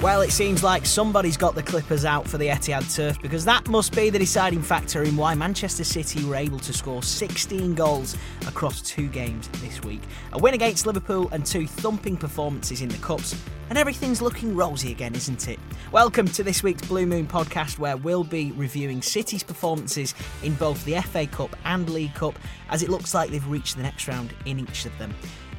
Well, it seems like somebody's got the Clippers out for the Etihad turf because that must be the deciding factor in why Manchester City were able to score 16 goals across two games this week. A win against Liverpool and two thumping performances in the Cups, and everything's looking rosy again, isn't it? Welcome to this week's Blue Moon podcast where we'll be reviewing City's performances in both the FA Cup and League Cup as it looks like they've reached the next round in each of them.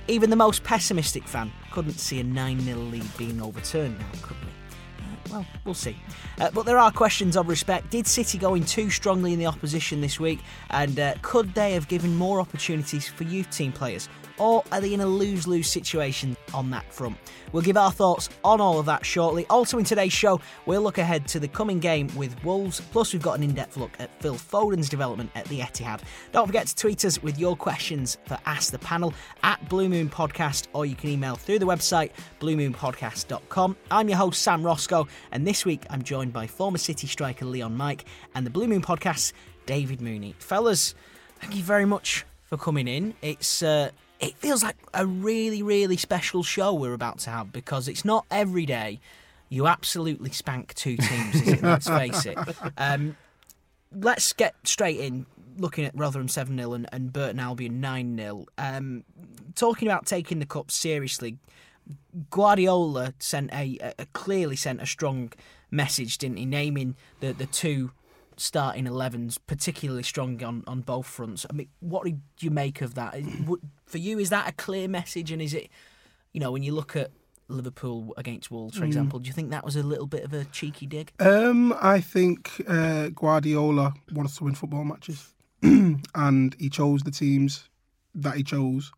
Even the most pessimistic fan couldn't see a 9 0 lead being overturned now, could we? Uh, well, we'll see. Uh, but there are questions of respect. Did City go in too strongly in the opposition this week? And uh, could they have given more opportunities for youth team players? Or are they in a lose lose situation on that front? We'll give our thoughts on all of that shortly. Also, in today's show, we'll look ahead to the coming game with Wolves, plus, we've got an in depth look at Phil Foden's development at the Etihad. Don't forget to tweet us with your questions for Ask the Panel at Blue Moon Podcast, or you can email through the website bluemoonpodcast.com. I'm your host, Sam Roscoe, and this week I'm joined by former City striker Leon Mike and the Blue Moon Podcast's David Mooney. Fellas, thank you very much for coming in. It's. Uh, it feels like a really, really special show we're about to have because it's not every day you absolutely spank two teams, is it? Let's face it. Um, let's get straight in looking at Rotherham 7 0 and, and Burton Albion 9 0. Um, talking about taking the cup seriously, Guardiola sent a, a, clearly sent a strong message, didn't he? Naming the, the two starting 11s particularly strong on, on both fronts. I mean, what do you make of that? For you, is that a clear message? And is it, you know, when you look at Liverpool against Wolves, for mm. example, do you think that was a little bit of a cheeky dig? Um, I think uh, Guardiola wants to win football matches, and he chose the teams that he chose.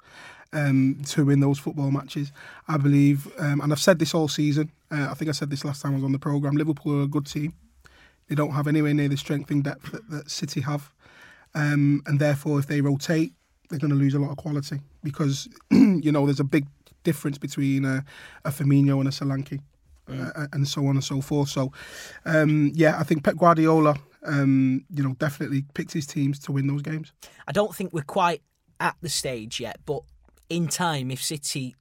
Um, to win those football matches. I believe, um, and I've said this all season. Uh, I think I said this last time I was on the program. Liverpool are a good team. They don't have anywhere near the strength and depth that, that City have. Um, and therefore, if they rotate, they're going to lose a lot of quality because, you know, there's a big difference between a, a Firmino and a Solanke. Mm. Uh, and so on and so forth. So, um, yeah, I think Pep Guardiola, um, you know, definitely picked his teams to win those games. I don't think we're quite at the stage yet, but in time, if City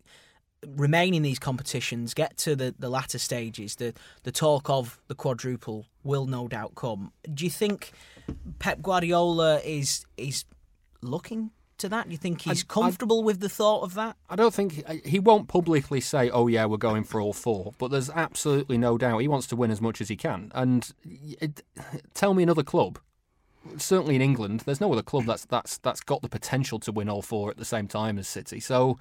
remain in these competitions, get to the, the latter stages, the the talk of the quadruple will no doubt come. Do you think Pep Guardiola is is looking to that? Do you think he's I, comfortable I, with the thought of that? I don't think uh, he won't publicly say, "Oh yeah, we're going for all four, but there's absolutely no doubt he wants to win as much as he can. And it, tell me another club. Certainly in England, there's no other club that's that's that's got the potential to win all four at the same time as City. So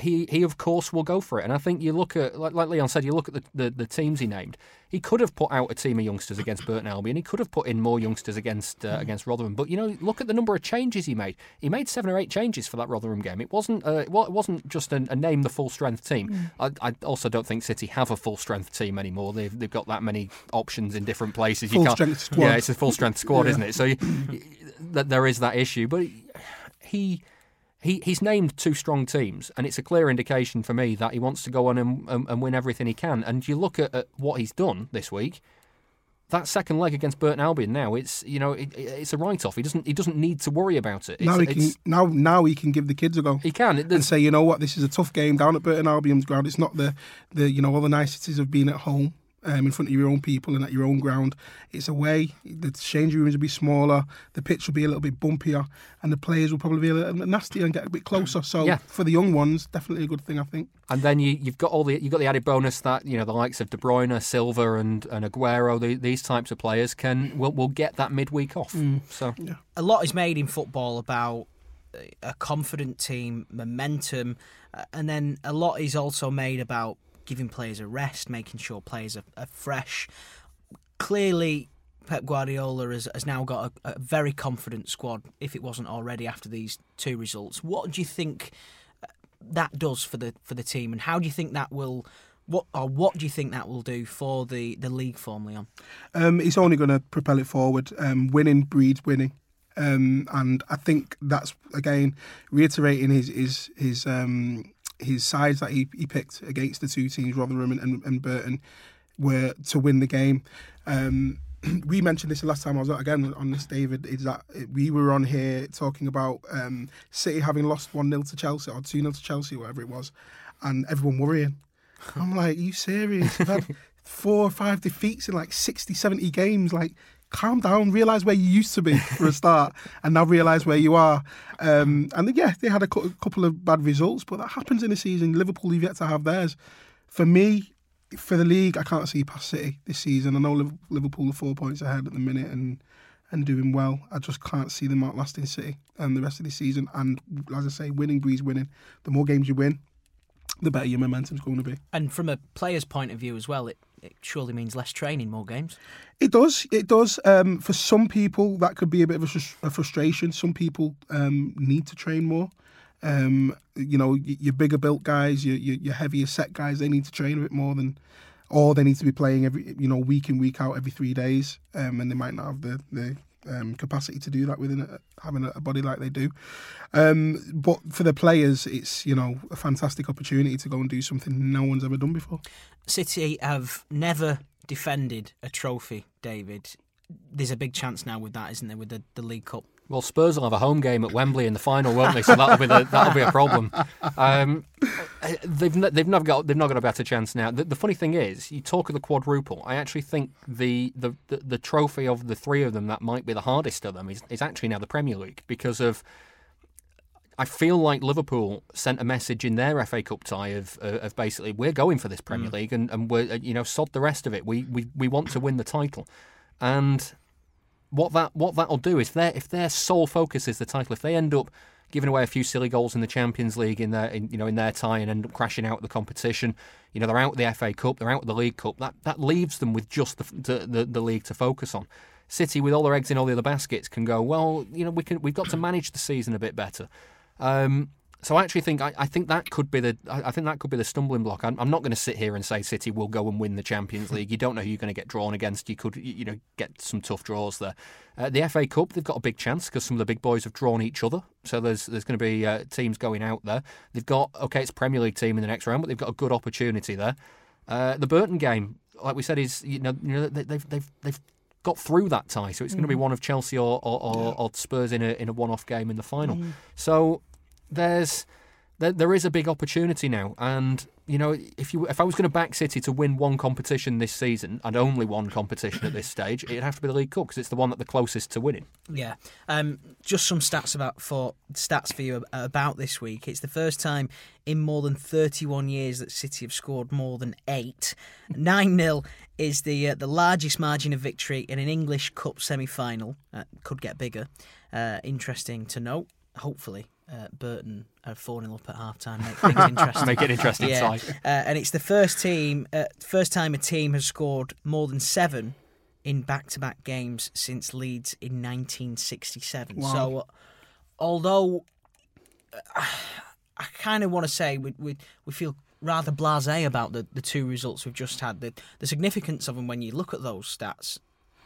he he of course will go for it. And I think you look at like, like Leon said, you look at the, the, the, teams he named. He could have put out a team of youngsters against Burton Albion. He could have put in more youngsters against uh, against Rotherham. But you know, look at the number of changes he made. He made seven or eight changes for that Rotherham game. It wasn't uh, it wasn't just a, a name the full strength team. Mm. I, I, also don't think City have a full strength team anymore. They've they've got that many options in different places. Full you can't, strength squad. Yeah, it's a full strength squad, yeah. isn't it? So you, that there is that issue, but he he, he's named two strong teams, and it's a clear indication for me that he wants to go on and, and, and win everything he can. And you look at, at, what he's done this week. That second leg against Burton Albion now it's you know it, it's a write off. He doesn't he doesn't need to worry about it. It's, now he can now now he can give the kids a go. He can and say you know what this is a tough game down at Burton Albion's ground. It's not the the you know all the niceties of being at home um, in front of your own people and at your own ground. It's away. The changing rooms will be smaller. The pitch will be a little bit bumpier, and the players will probably be a little nastier and get a bit closer. So Yeah. for the young ones, definitely a good thing, I think. And then you, you've got all the you've got the added bonus that you know the likes of De Bruyne, Silva, and and Aguero, the, these types of players can will will get that midweek off. So a lot is made in football about a confident team, momentum, uh, and then a lot is also made about giving players a rest, making sure players are, are fresh. Clearly, Pep Guardiola has, has now got a, a very confident squad, if it wasn't already after these two results. What do you think uh, that does for the for the team, and how do you think that will? What or what do you think that will do for the, the league form, Leon? Um, it's only going to propel it forward. Um, winning breeds winning, um, and I think that's again reiterating his his his um, his sides that he, he picked against the two teams, Rotherham and, and, and Burton, were to win the game. Um, we mentioned this the last time I was out again on this, David. Is that we were on here talking about um, City having lost one 0 to Chelsea or two 0 to Chelsea, whatever it was, and everyone worrying. I'm like, are you serious? You've had four or five defeats in like 60, 70 games. Like, calm down, realise where you used to be for a start, and now realise where you are. Um, and yeah, they had a cou- couple of bad results, but that happens in a season. Liverpool have yet to have theirs. For me, for the league, I can't see past City this season. I know Liverpool are four points ahead at the minute and and doing well. I just can't see them outlasting City and the rest of the season. And as I say, winning breeds winning. The more games you win, the better your momentum's going to be. And from a player's point of view as well, it, it surely means less training, more games. It does. It does. Um, for some people, that could be a bit of a, a frustration. Some people um, need to train more. Um, you know, your bigger built guys, your, your your heavier set guys, they need to train a bit more than, or they need to be playing every you know week in week out every three days, um, and they might not have the the um, capacity to do that within a, having a, body like they do. Um, but for the players, it's you know a fantastic opportunity to go and do something no one's ever done before. City have never defended a trophy, David. There's a big chance now with that, isn't there, with the, the League Cup? Well, Spurs will have a home game at Wembley in the final, won't they? So that'll be the, that'll be a problem. Um, they've they've never got they've not got a better chance now. The, the funny thing is, you talk of the quadruple. I actually think the, the, the, the trophy of the three of them that might be the hardest of them is, is actually now the Premier League because of. I feel like Liverpool sent a message in their FA Cup tie of uh, of basically we're going for this Premier League and, and we're you know sod the rest of it. We we we want to win the title, and what that what that'll do is their if their sole focus is the title, if they end up giving away a few silly goals in the Champions League in their in, you know in their tie and end up crashing out of the competition, you know they're out of the FA Cup, they're out of the League Cup. That that leaves them with just the the, the, league to focus on. City with all their eggs in all the other baskets can go well. You know we can we've got to manage the season a bit better. Um, so I actually think I, I think that could be the I, think that could be the stumbling block. I'm, I'm not going to sit here and say City will go and win the Champions League. You don't know who you're going to get drawn against. You could you know get some tough draws there. Uh, the FA Cup they've got a big chance because some of the big boys have drawn each other. So there's there's going to be uh, teams going out there. They've got okay it's Premier League team in the next round, but they've got a good opportunity there. Uh, the Burton game, like we said, is you know, you know they- they've they've they've got through that tie, so it's going to be one of Chelsea or or, or, or Spurs in a in a one off game in the final. So there's there, there is a big opportunity now, and you know if you if I was going to back City to win one competition this season and only one competition at this stage, it'd have to be the League Cup because it's the one that they're closest to winning. Yeah. Um, just some stats about for stats for you about this week. It's the first time in more than 31 years that City have scored more than eight. Nine 0 is the uh, the largest margin of victory in an English Cup semi final. Uh, could get bigger. Uh, interesting to note. Hopefully. Uh, Burton are 4 0 up at half time. Make things interesting. Make it interesting Yeah, uh, and it's the first team, uh, first time a team has scored more than seven in back-to-back games since Leeds in 1967. Wow. So, uh, although uh, I kind of want to say we, we we feel rather blasé about the, the two results we've just had, the the significance of them when you look at those stats,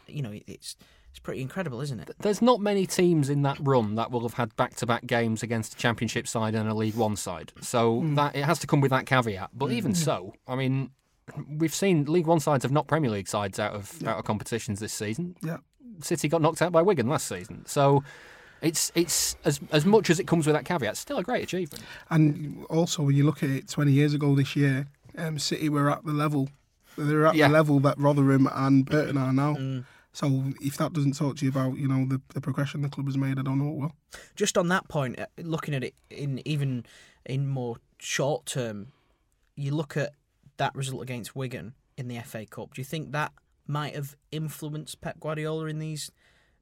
you know, it, it's it's pretty incredible, isn't it? There's not many teams in that run that will have had back-to-back games against a Championship side and a League One side. So that it has to come with that caveat. But even so, I mean, we've seen League One sides have knocked Premier League sides out of out of competitions this season. Yeah. City got knocked out by Wigan last season. So it's it's as as much as it comes with that caveat, it's still a great achievement. And also, when you look at it, 20 years ago this year, um, City were at the level They're at Yeah. the level that Rotherham and Burton are now. Mm. So if that doesn't talk to you about you know the, the progression the club has made, I don't know what will. Just on that point, uh, looking at it in even in more short term, you look at that result against Wigan in the FA Cup. Do you think that might have influenced Pep Guardiola in these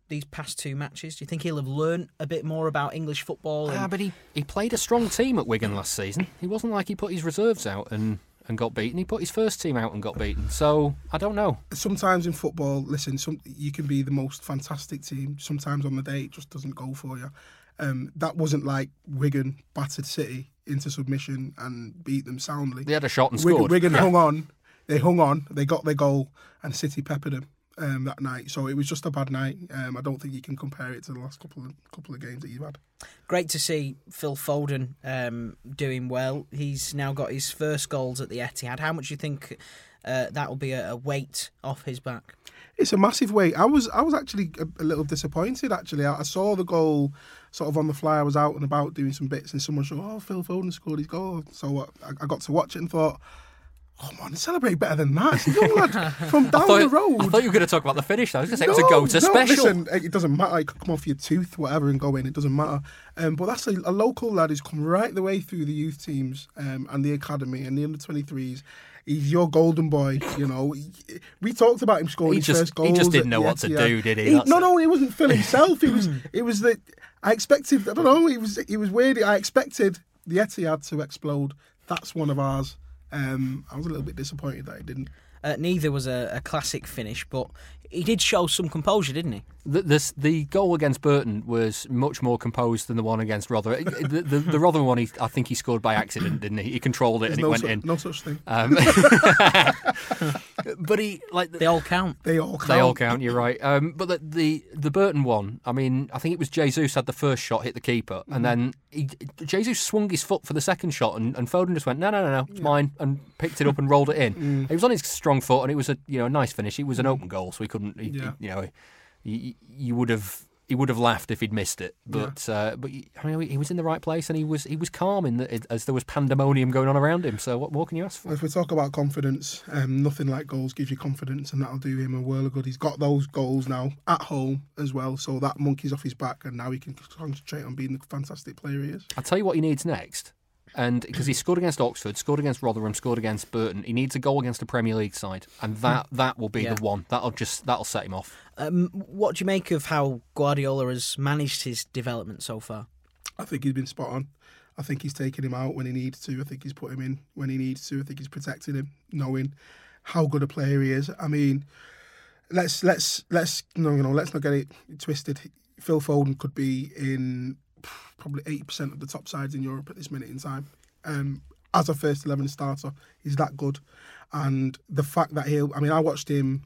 these past two matches? Do you think he'll have learned a bit more about English football? Ah, And, but he, he played a strong team at Wigan last season. He wasn't like he put his reserves out and, and got beaten. He put his first team out and got beaten. So I don't know. Sometimes in football, listen, some you can be the most fantastic team. Sometimes on the day it just doesn't go for you. Um, that wasn't like Wigan battered City into submission and beat them soundly. They had a shot and Wigan, scored. Wigan Yeah. hung on. They hung on. They got their goal, and City peppered them um, that night. So it was just a bad night. Um, I don't think you can compare it to the last couple of couple of games that you've had. great to see Phil Foden um, doing well. He's now got his first goals at the Etihad. How much do you think uh, that will be a, a weight off his back? It's a massive weight. I was I was actually a, a little disappointed. Actually, I, I saw the goal sort of on the fly. I was out and about doing some bits, and someone showed, "Oh, Phil Foden scored his goal." So I, I got to watch it and thought, "Come on, celebrate better than that." It's young lad from down thought, the road. I thought you were going to talk about the finish. I was going to say it was a No, go to no, special. Listen, it doesn't matter. It could come off your tooth, whatever, and go in. It doesn't matter. Um, but that's a, a local lad who's come right the way through the youth teams um, and the academy and the under 23s. He's your golden boy, you know. We talked about him scoring He his just- first he just didn't know what to do, did he? That's no, it. no, it wasn't Phil himself. It was, it was that I expected. I don't know. It was, it was weird. I expected the Etihad to explode. That's one of ours. Um, I was a little bit disappointed that it didn't. Uh, neither was a, a classic finish, but he did show some composure, didn't he? The, this, the goal against Burton was much more composed than the one against Rotherham. the, the, the Rotherham one, he, I think he scored by accident, didn't he? He controlled it There's and it went su- in. no such thing. Um, but he like They all count. They all count. They all count. You're right. Um, but the, the the Burton one, I mean, I think it was Jesus had the first shot, hit the keeper, Mm. and then he, Jesus swung his foot for the second shot, and, and Foden just went, no, no, no, no, it's mine, and picked it up and rolled it in. Mm. He was on his strong foot, and it was a you know a nice finish. It was an open goal, so he couldn't. He, he- Yeah. you know, you, you would have. He would have laughed if he'd missed it, but uh, but he- I mean, he was in the right place and he was he was calm in the, as there was pandemonium going on around him. So what more can you ask for? If we talk about confidence, um, nothing like goals gives you confidence, and that'll do him a world of good. He's got those goals now at home as well, so that monkey's off his back, and now he can concentrate on being the fantastic player he is. I'll tell you what he needs next. And because he scored against Oxford, scored against Rotherham, scored against Burton, he needs a goal against a Premier League side, and that that will be Yeah. the one. That'll just that'll set him off. Um, what do you make of how Guardiola has managed his development so far? I think he's been spot on. I think he's taken him out when he needs to. I think he's put him in when he needs to. I think he's protected him, knowing how good a player he is. I mean, let's let's let's no no let's not get it twisted. Phil Foden could be in probably eighty percent of the top sides in Europe at this minute in time. Um, as a first eleven starter, he's that good, and the fact that he'll. I mean, I watched him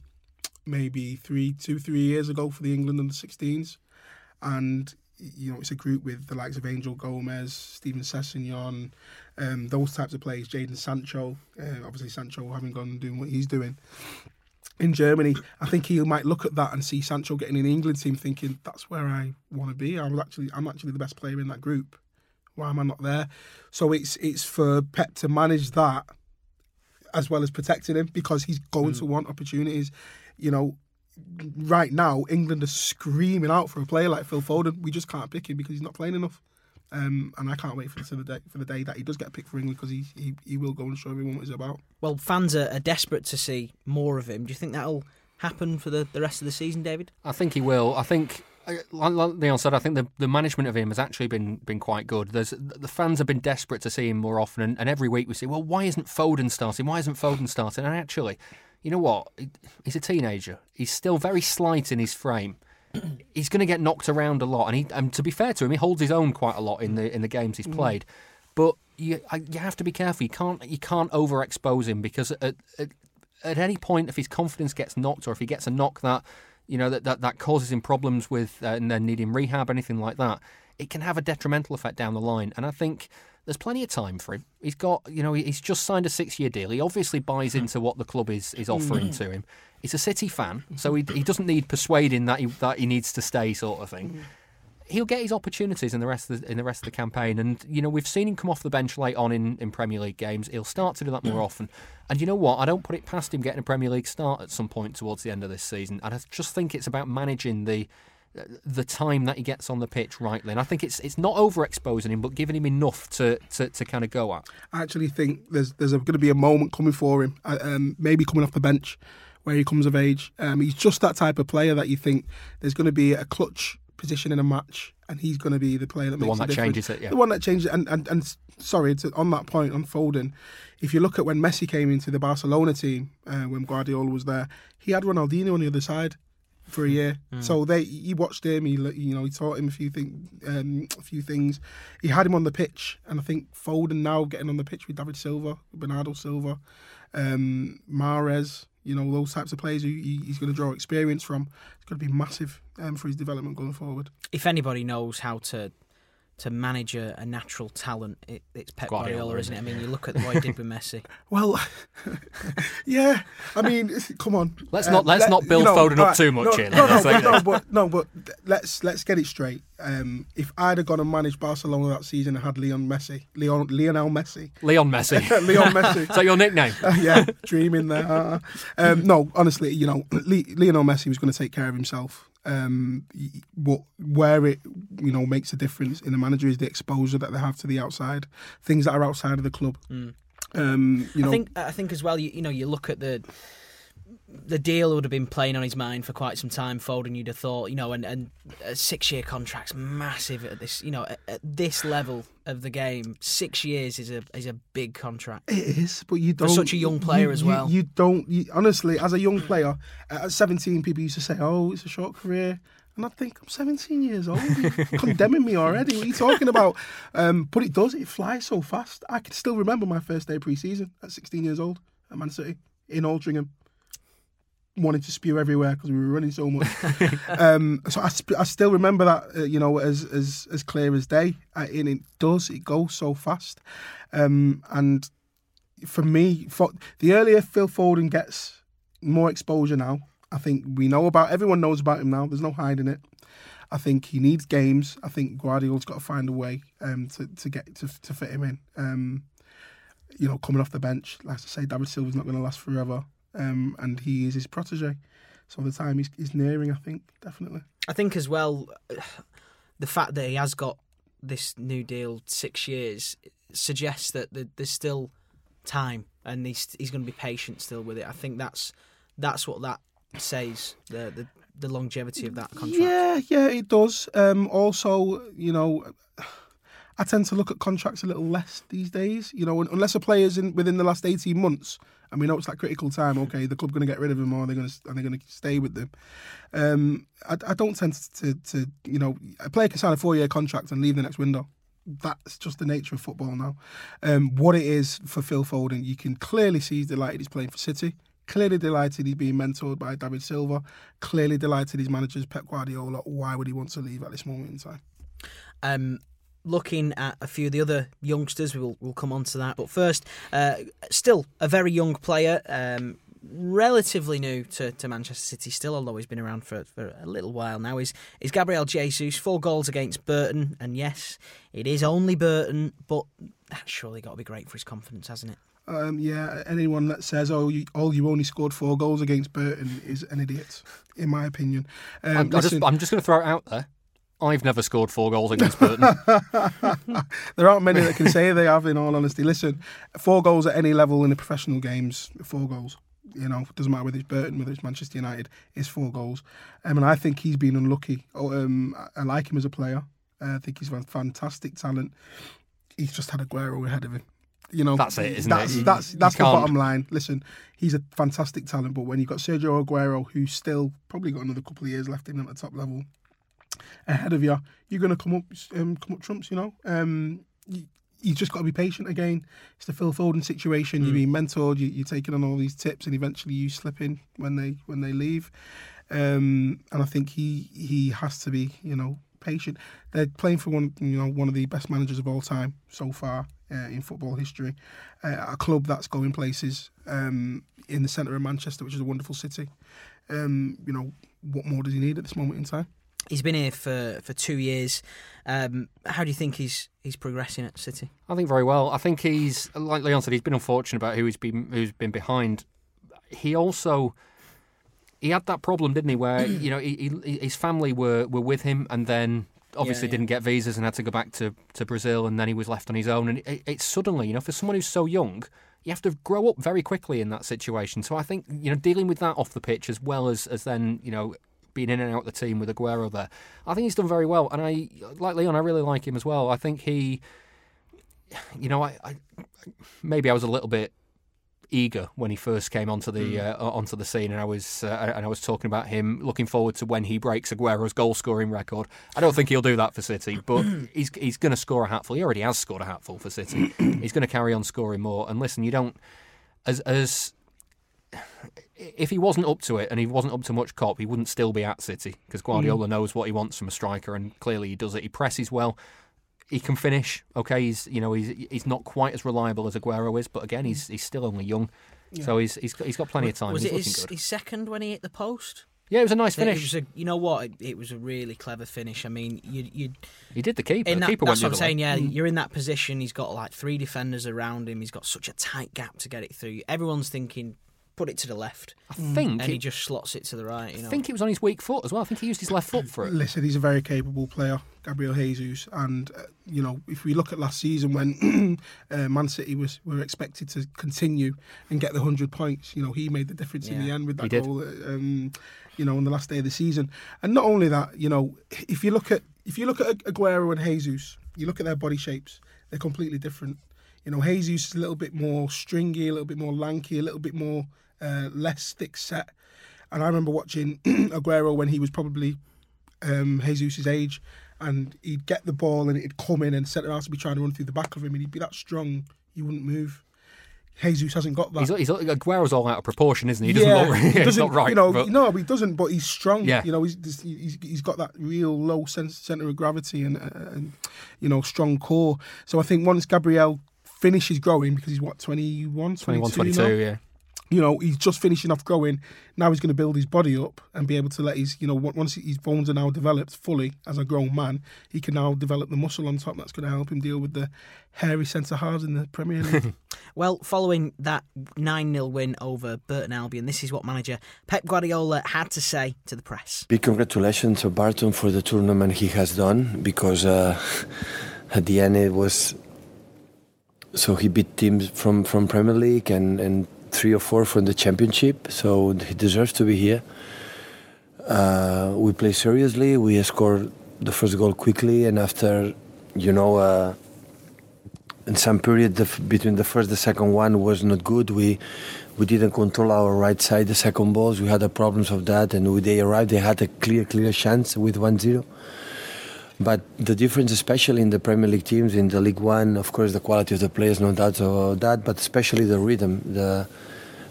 maybe three, two, three years ago for the England under 16s, and you know it's a group with the likes of Angel Gomes, Steven Sessegnon, um, those types of players. Jadon Sancho, uh, obviously Sancho having gone and doing what he's doing in Germany. I think he might look at that and see Sancho getting in the England team, thinking that's where I want to be. I was actually, I'm actually the best player in that group. Why am I not there? So it's it's for Pep to manage that as well as protecting him because he's going mm. to want opportunities. You know, right now England are screaming out for a player like Phil Foden. We just can't pick him because he's not playing enough. Um, and I can't wait for the day for the day that he does get picked for England because he, he he will go and show everyone what he's about. Well, fans are, are desperate to see more of him. Do you think that'll happen for the, the rest of the season, David? I think he will. I think, uh, like like Leon said, I think the, the management of him has actually been been quite good. There's the fans have been desperate to see him more often, and, and every week we see, well, why isn't Foden starting? Why isn't Foden starting? And actually, you know what? He's a teenager. He's still very slight in his frame. He's going to get knocked around a lot, and he, and to be fair to him, he holds his own quite a lot in the in the games he's played. But you I, you have to be careful. You can't you can't overexpose him because at, at at any point if his confidence gets knocked or if he gets a knock that you know that that, that causes him problems with uh, and then needing rehab anything like that it can have a detrimental effect down the line and i think there's plenty of time for him he's got you know he's just signed a six year deal he obviously buys hmm. into what the club is is offering hmm. to him he's a city fan so he, he doesn't need persuading that he that he needs to stay sort of thing hmm. he'll get his opportunities in the rest of the, in the rest of the campaign. And you know, we've seen him come off the bench late on in, in Premier League games. He'll start to do that more often. And you know what? I don't put it past him getting a Premier League start at some point towards the end of this season. And I just think it's about managing the the time that he gets on the pitch rightly. And I think it's it's not overexposing him, but giving him enough to, to, to kind of go at. I actually think there's there's going to be a moment coming for him, uh, um, maybe coming off the bench, where he comes of age. Um, he's just that type of player that you think there's going to be a clutch position in a match, and he's going to be the player that the makes one that difference. changes it. Yeah, The one that changes it. And, and, and sorry, to, on that point, on Foden, if you look at when Messi came into the Barcelona team, uh, when Guardiola was there, he had Ronaldinho on the other side for a year. So they, he watched him. He, you know, he taught him a few things. Um, a few things. He had him on the pitch, and I think Foden now getting on the pitch with David Silva, Bernardo Silva, um, Mahrez. You know, those types of players who he, he's going to draw experience from. It's going to be massive um, for his development going forward. If anybody knows how to to manage a, a natural talent, it, it's Pep Guardiola, Guardiola, isn't it? I mean, you look at what he did with Messi. Well, yeah. I mean, come on. Let's not- let's not build Foden up too much no, here, No, no, but, no, but no, but let's let's get it straight. Um, if I'd have gone and managed Barcelona that season and had Leon Messi, Leon Lionel Messi, Leon Messi. Leon Messi. Is that your nickname? yeah, dreaming there. Uh, um, no, honestly, you know, Le- Lionel Messi was going to take care of himself. Um, what where it you know makes a difference in the manager is the exposure that they have to the outside, things that are outside of the club. Um, you know, I think I think as well. You, you know, you look at the the deal would have been playing on his mind for quite some time. Foden, you'd have thought, you know, and and a six year contract's massive at this, you know, at, at this level of the game. Six years is a is a big contract. It is, but you don't. such a young player you- as you- well. You, don't. You, honestly, as a young player, at 17, people used to say, "Oh, it's a short career," and I think I'm 17 years old. You're condemning me already. What are you talking about? Um, but it does. It flies so fast. I can still remember my first day pre-season at 16 years old at Man City in Altrincham. Wanting to spew everywhere because we were running so much. um, so I, sp- I still remember that, uh, you know, as as as clear as day. Uh, and it does. It goes so fast. Um, and for me, for, the earlier Phil Foden gets more exposure now, I think we know about. Everyone knows about him now. There's no hiding it. I think he needs games. I think Guardiola's got to find a way um, to to get to, to fit him in. Um, you know, coming off the bench, like I say, David Silva's not going to last forever, um, and he is his protege. So the time is, is nearing, I think, definitely. I think as well, the fact that he has got this new deal six years suggests that there's still time, and he's he's going to be patient still with it. I think that's that's what that says the the, the longevity of that contract. Yeah, yeah, it does. Um, also, you know, I tend to look at contracts a little less these days. You know, unless a player's in within the last eighteen months, and we know it's that critical time. Okay, the club going to get rid of him, or they're going to and they're going to stay with them. Um, I, I don't tend to, to, you know, a player can sign a four year contract and leave the next window. That's just the nature of football now. Um, what it is for Phil Foden, you can clearly see he's delighted he's playing for City. Clearly delighted he's being mentored by David Silva. Clearly delighted his manager's Pep Guardiola. Why would he want to leave at this moment in time? Um, looking at a few of the other youngsters, we'll we'll come on to that. But first, uh, still a very young player, um, relatively new to, to Manchester City. Still, although he's been around for, for a little while now, is is Gabriel Jesus. Four goals against Burton, and yes, it is only Burton, but that's surely got to be great for his confidence, hasn't it? Um, yeah, anyone that says, "Oh, you, oh, you only scored four goals against Burton," is an idiot, in my opinion. Um, I'm, I just, I'm just going to throw it out there. I've never scored four goals against Burton. there aren't many that can say they have. In all honesty, listen, four goals at any level in the professional games, four goals. You know, doesn't matter whether it's Burton, whether it's Manchester United, it's four goals. Um, and I think he's been unlucky. Oh, um, I like him as a player. Uh, I think he's a fantastic talent. He's just had Aguero ahead of him. You know, That's it, isn't that's, it? That's that's the bottom line. Listen, he's a fantastic talent, but when you've got Sergio Aguero, who's still probably got another couple of years left in him at the top level, ahead of you, you're going to come up, um, come up trumps. You know, um, you, you just got to be patient again. It's the Phil Foden situation. You're being mentored. You, you're taking on all these tips, and eventually you slip in when they when they leave. Um, and I think he he has to be, you know, patient. They're playing for one, you know, one of the best managers of all time so far uh, in football history. Uh, a club that's going places um, in the centre of Manchester, which is a wonderful city. Um, you know, what more does he need at this moment in time? He's been here for, for two years. Um, how do you think he's he's progressing at City? I think very well. I think he's like Leon said. He's been unfortunate about who he's been who's been behind. He also he had that problem, didn't he? Where you know he, he, his family were were with him, and then obviously Yeah, yeah. didn't get visas and had to go back to, to Brazil, and then he was left on his own. And it, it's suddenly, you know, for someone who's so young, you have to grow up very quickly in that situation. So I think you know dealing with that off the pitch as well as as then you know being in and out of the team with Aguero there, I think he's done very well. And I like Leon, I really like him as well. I think he, you know, I, I maybe I was a little bit eager when he first came onto the uh, onto the scene, and I was uh, and I was talking about him looking forward to when he breaks Aguero's goal scoring record. I don't think he'll do that for City, but he's he's going to score a hatful. He already has scored a hatful for City. he's going to carry on scoring more. And listen, you don't as as if he wasn't up to it and he wasn't up to much cop, he wouldn't still be at City because Guardiola mm. knows what he wants from a striker, and clearly he does it. He presses well. He can finish. Okay, he's you know he's he's not quite as reliable as Aguero is, but again he's mm. he's still only young, so he's he's got, he's got plenty of time. Was he's it his, his second when he hit the post? Yeah, it was a nice finish. a, you know what? It, it was a really clever finish. I mean, you you He did the keeper. in the keeper that's what I'm other way. saying. Yeah, mm. you're in that position. He's got like three defenders around him. He's got such a tight gap to get it through. Everyone's thinking, put it to the left, I think and he just slots it to the right. You know, I think it was on his weak foot as well. I think he used his left foot for it. Listen, he's a very capable player, Gabriel Jesus, and uh, you know if we look at last season when uh, Man City was were expected to continue and get the hundred points, you know he made the difference in the end with that did. goal. uh, Um, you know, on the last day of the season, and not only that, you know, if you look at if you look at Aguero and Jesus, you look at their body shapes, they're completely different. You know, Jesus is a little bit more stringy, a little bit more lanky, a little bit more uh, less thick set. And I remember watching Aguero when he was probably um, Jesus' age, and he'd get the ball and it'd come in and centre half to be trying to run through the back of him, and he'd be that strong, he wouldn't move. Jesus hasn't got that. He's, he's Aguero's all out of proportion, isn't he? He doesn't yeah, look. he doesn't- not right. You know, but no, he doesn't. But he's strong. Yeah. you know, he's he's, he's got that real low sense, center of gravity and, uh, and you know strong core. So I think once Gabriel finishes growing, because he's what 21, 21, 22 22, now? yeah. You know, he's just finishing off growing. Now he's going to build his body up and be able to let his, you know, once his bones are now developed fully as a grown man, he can now develop the muscle on top. That's going to help him deal with the hairy centre halves in the Premier League. Well, following that 9 0 win over Burton Albion, this is what manager Pep Guardiola had to say to the press. Big congratulations to Barton for the tournament he has done because uh, at the end it was so he beat teams from, from Premier League and, and three or four from the Championship, so he deserves to be here. Uh, we play seriously. We scored the first goal quickly, and after, you know, uh, in some period the, between the first the second one was not good. We we didn't control our right side. The second balls we had the problems of that, and when they arrived, they had a clear clear chance with 1-0. But the difference, especially in the Premier League teams, in the League One, of course, the quality of the players, no doubt about that. But especially the rhythm. The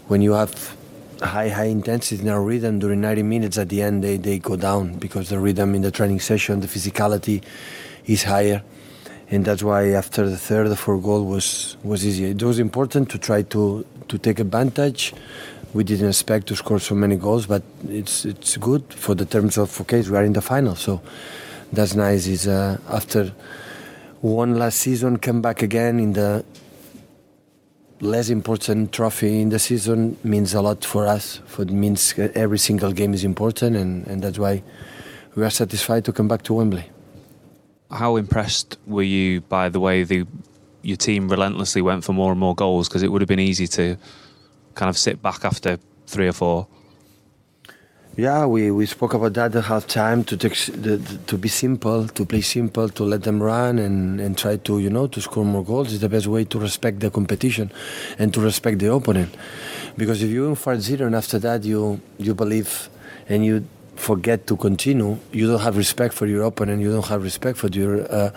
when you have high high intensity in our rhythm during 90 minutes, at the end they, they go down because the rhythm in the training session, the physicality, is higher, and that's why after the third or fourth goal was was easy. It was important to try to to take advantage. We didn't expect to score so many goals, but it's it's good for the terms of okay, we are in the final, so that's nice. Is uh, after one last season, come back again in the less important trophy in the season means a lot for us. For it means every single game is important, and, and that's why we are satisfied to come back to Wembley. How impressed were you by the way the your team relentlessly went for more and more goals? Because it would have been easy to kind of sit back after three or four. Yeah, we, we spoke about that at half time to take, the, to be simple, to play simple, to let them run and, and try to you know to score more goals is the best way to respect the competition and to respect the opponent. Because if you win 5-0 and after that you you believe and you forget to continue, you don't have respect for your opponent, you don't have respect for your uh,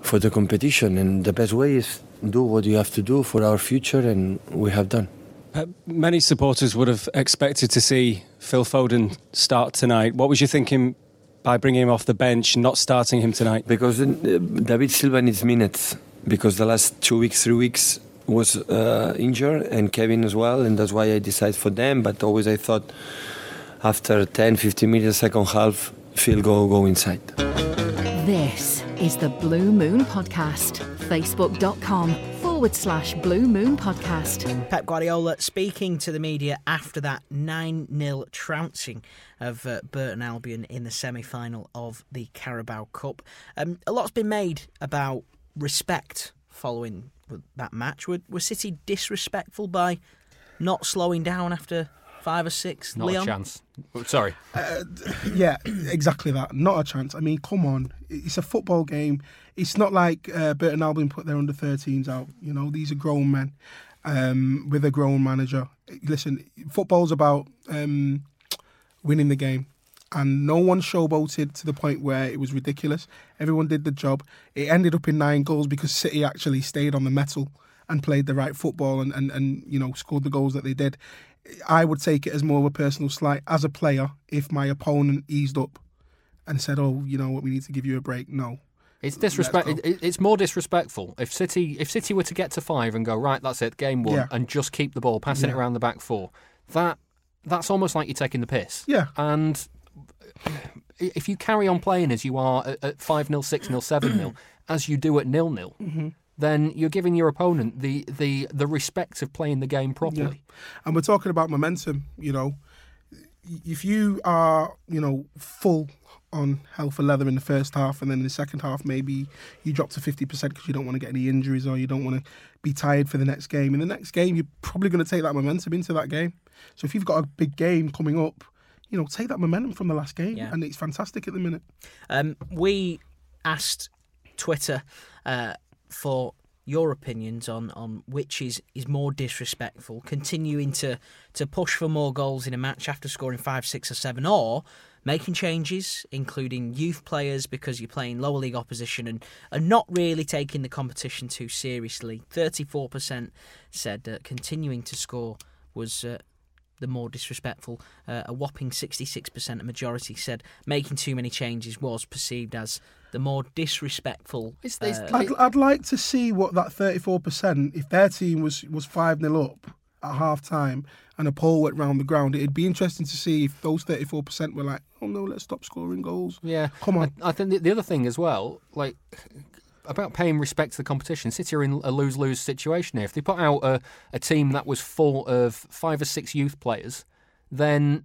for the competition. And the best way is do what you have to do for our future, and we have done. Uh, many supporters would have expected to see Phil Foden start tonight. What was you thinking by bringing him off the bench, not starting him tonight? Because uh, David Silva needs minutes. Because the last two weeks, three weeks was uh, injured, and Kevin as well, and that's why I decided for them. But always I thought after 10, 15 minutes, second half, Phil go go inside. This is the Blue Moon Podcast. Facebook.com forward slash Blue Moon Podcast. Pep Guardiola speaking to the media after that 9 0 trouncing of uh, Burton Albion in the semi final of the Carabao Cup. Um, a lot's been made about respect following that match. Were, were City disrespectful by not slowing down after five or six? Not Leon? a chance. Sorry. Yeah, exactly that. Not a chance. I mean, come on. It's a football game. It's not like uh, Burton Albion put their under 13s out. You know, these are grown men um, with a grown manager. Listen, football's about um, winning the game. And no one showboated to the point where it was ridiculous. Everyone did the job. It ended up in nine goals because City actually stayed on the metal and played the right football and, and, and you know scored the goals that they did. I would take it as more of a personal slight as a player if my opponent eased up and said, "Oh, you know what, we need to give you a break." No, It's disrespect. It, it's more disrespectful if City if City were to get to five and go right, that's it, game one, Yeah. and just keep the ball, passing it around the back four. That that's almost like you're taking the piss. Yeah. And if you carry on playing as you are at- at five 0 six 0 seven 0 as you do at nil nil, Mm-hmm. Then you're giving your opponent the the the respect of playing the game properly. and we're talking about momentum. You know, if you are, you know, full on hell for leather in the first half, and then in the second half maybe you drop to fifty percent because you don't want to get any injuries or you don't want to be tired for the next game. In the next game, you're probably going to take that momentum into that game. So if you've got a big game coming up, you know, take that momentum from the last game, Yeah. and it's fantastic at the minute. Um, we asked Twitter uh, for your opinions on, on which is, is more disrespectful, continuing to, to push for more goals in a match after scoring five, six, or seven, or making changes, including youth players because you're playing lower league opposition and, and not really taking the competition too seriously. 34% said that continuing to score was. Uh, the more disrespectful. Uh, a whopping 66% of majority said making too many changes was perceived as the more disrespectful. It's- it's- uh, I'd, I'd like to see what that 34%, if their team was, was 5 0 up at half time and a pole went round the ground, it'd be interesting to see if those 34% were like, oh no, let's stop scoring goals. Yeah, Come on. I, I think the, the other thing as well, like about paying respect to the competition. City are in a lose lose situation here. If they put out a, a team that was full of five or six youth players, then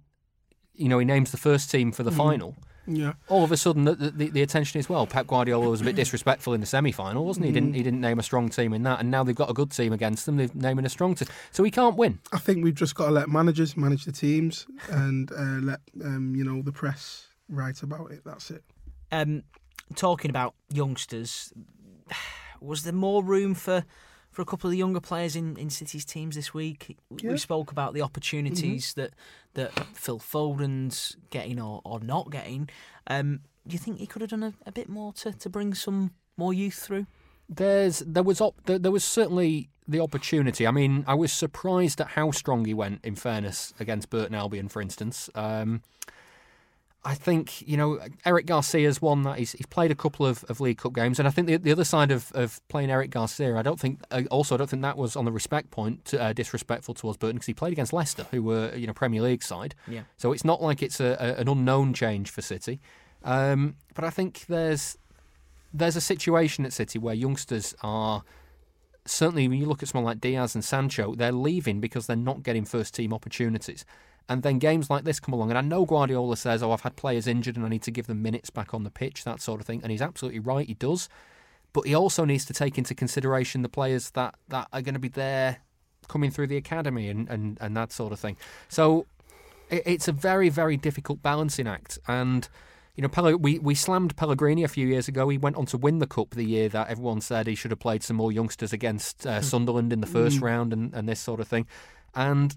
you know he names the first team for the final. Yeah. All of a sudden, the, the, the attention is well. Pep Guardiola was a bit disrespectful in the semi final, wasn't he? He didn't he didn't name a strong team in that, and now they've got a good team against them. They're naming a strong team, so he can't win. I think we've just got to let managers manage the teams and uh, let, um, you know, the press write about it. That's it. um, talking about youngsters, was there more room for, for a couple of the younger players in, in City's teams this week? Yeah. We spoke about the opportunities that, that Phil Foden's getting or, or not getting. Um, do you think he could have done a, a bit more to, to bring some more youth through? There's there was op- there, there was certainly the opportunity. I mean, I was surprised at how strong he went. In fairness, against Burton Albion, for instance. Um, I think you know Eric Garcia's one that he's, he's played a couple of, of League Cup games, and I think the, the other side of, of playing Eric Garcia, I don't think uh, also I don't think that was on the respect point uh, disrespectful towards Burton because he played against Leicester, who were you know Premier League side. Yeah. So it's not like it's a, a, an unknown change for City, um, but I think there's there's a situation at City where youngsters are certainly when you look at someone like Diaz and Sancho, they're leaving because they're not getting first team opportunities. And then games like this come along, and I know Guardiola says, "Oh, I've had players injured, and I need to give them minutes back on the pitch, that sort of thing." And he's absolutely right; he does. But he also needs to take into consideration the players that, that are going to be there coming through the academy and, and, and that sort of thing. So it, it's a very, very difficult balancing act. And you know, we, we slammed Pellegrini a few years ago. He went on to win the cup the year that everyone said he should have played some more youngsters against uh, Sunderland in the first round and, and this sort of thing. And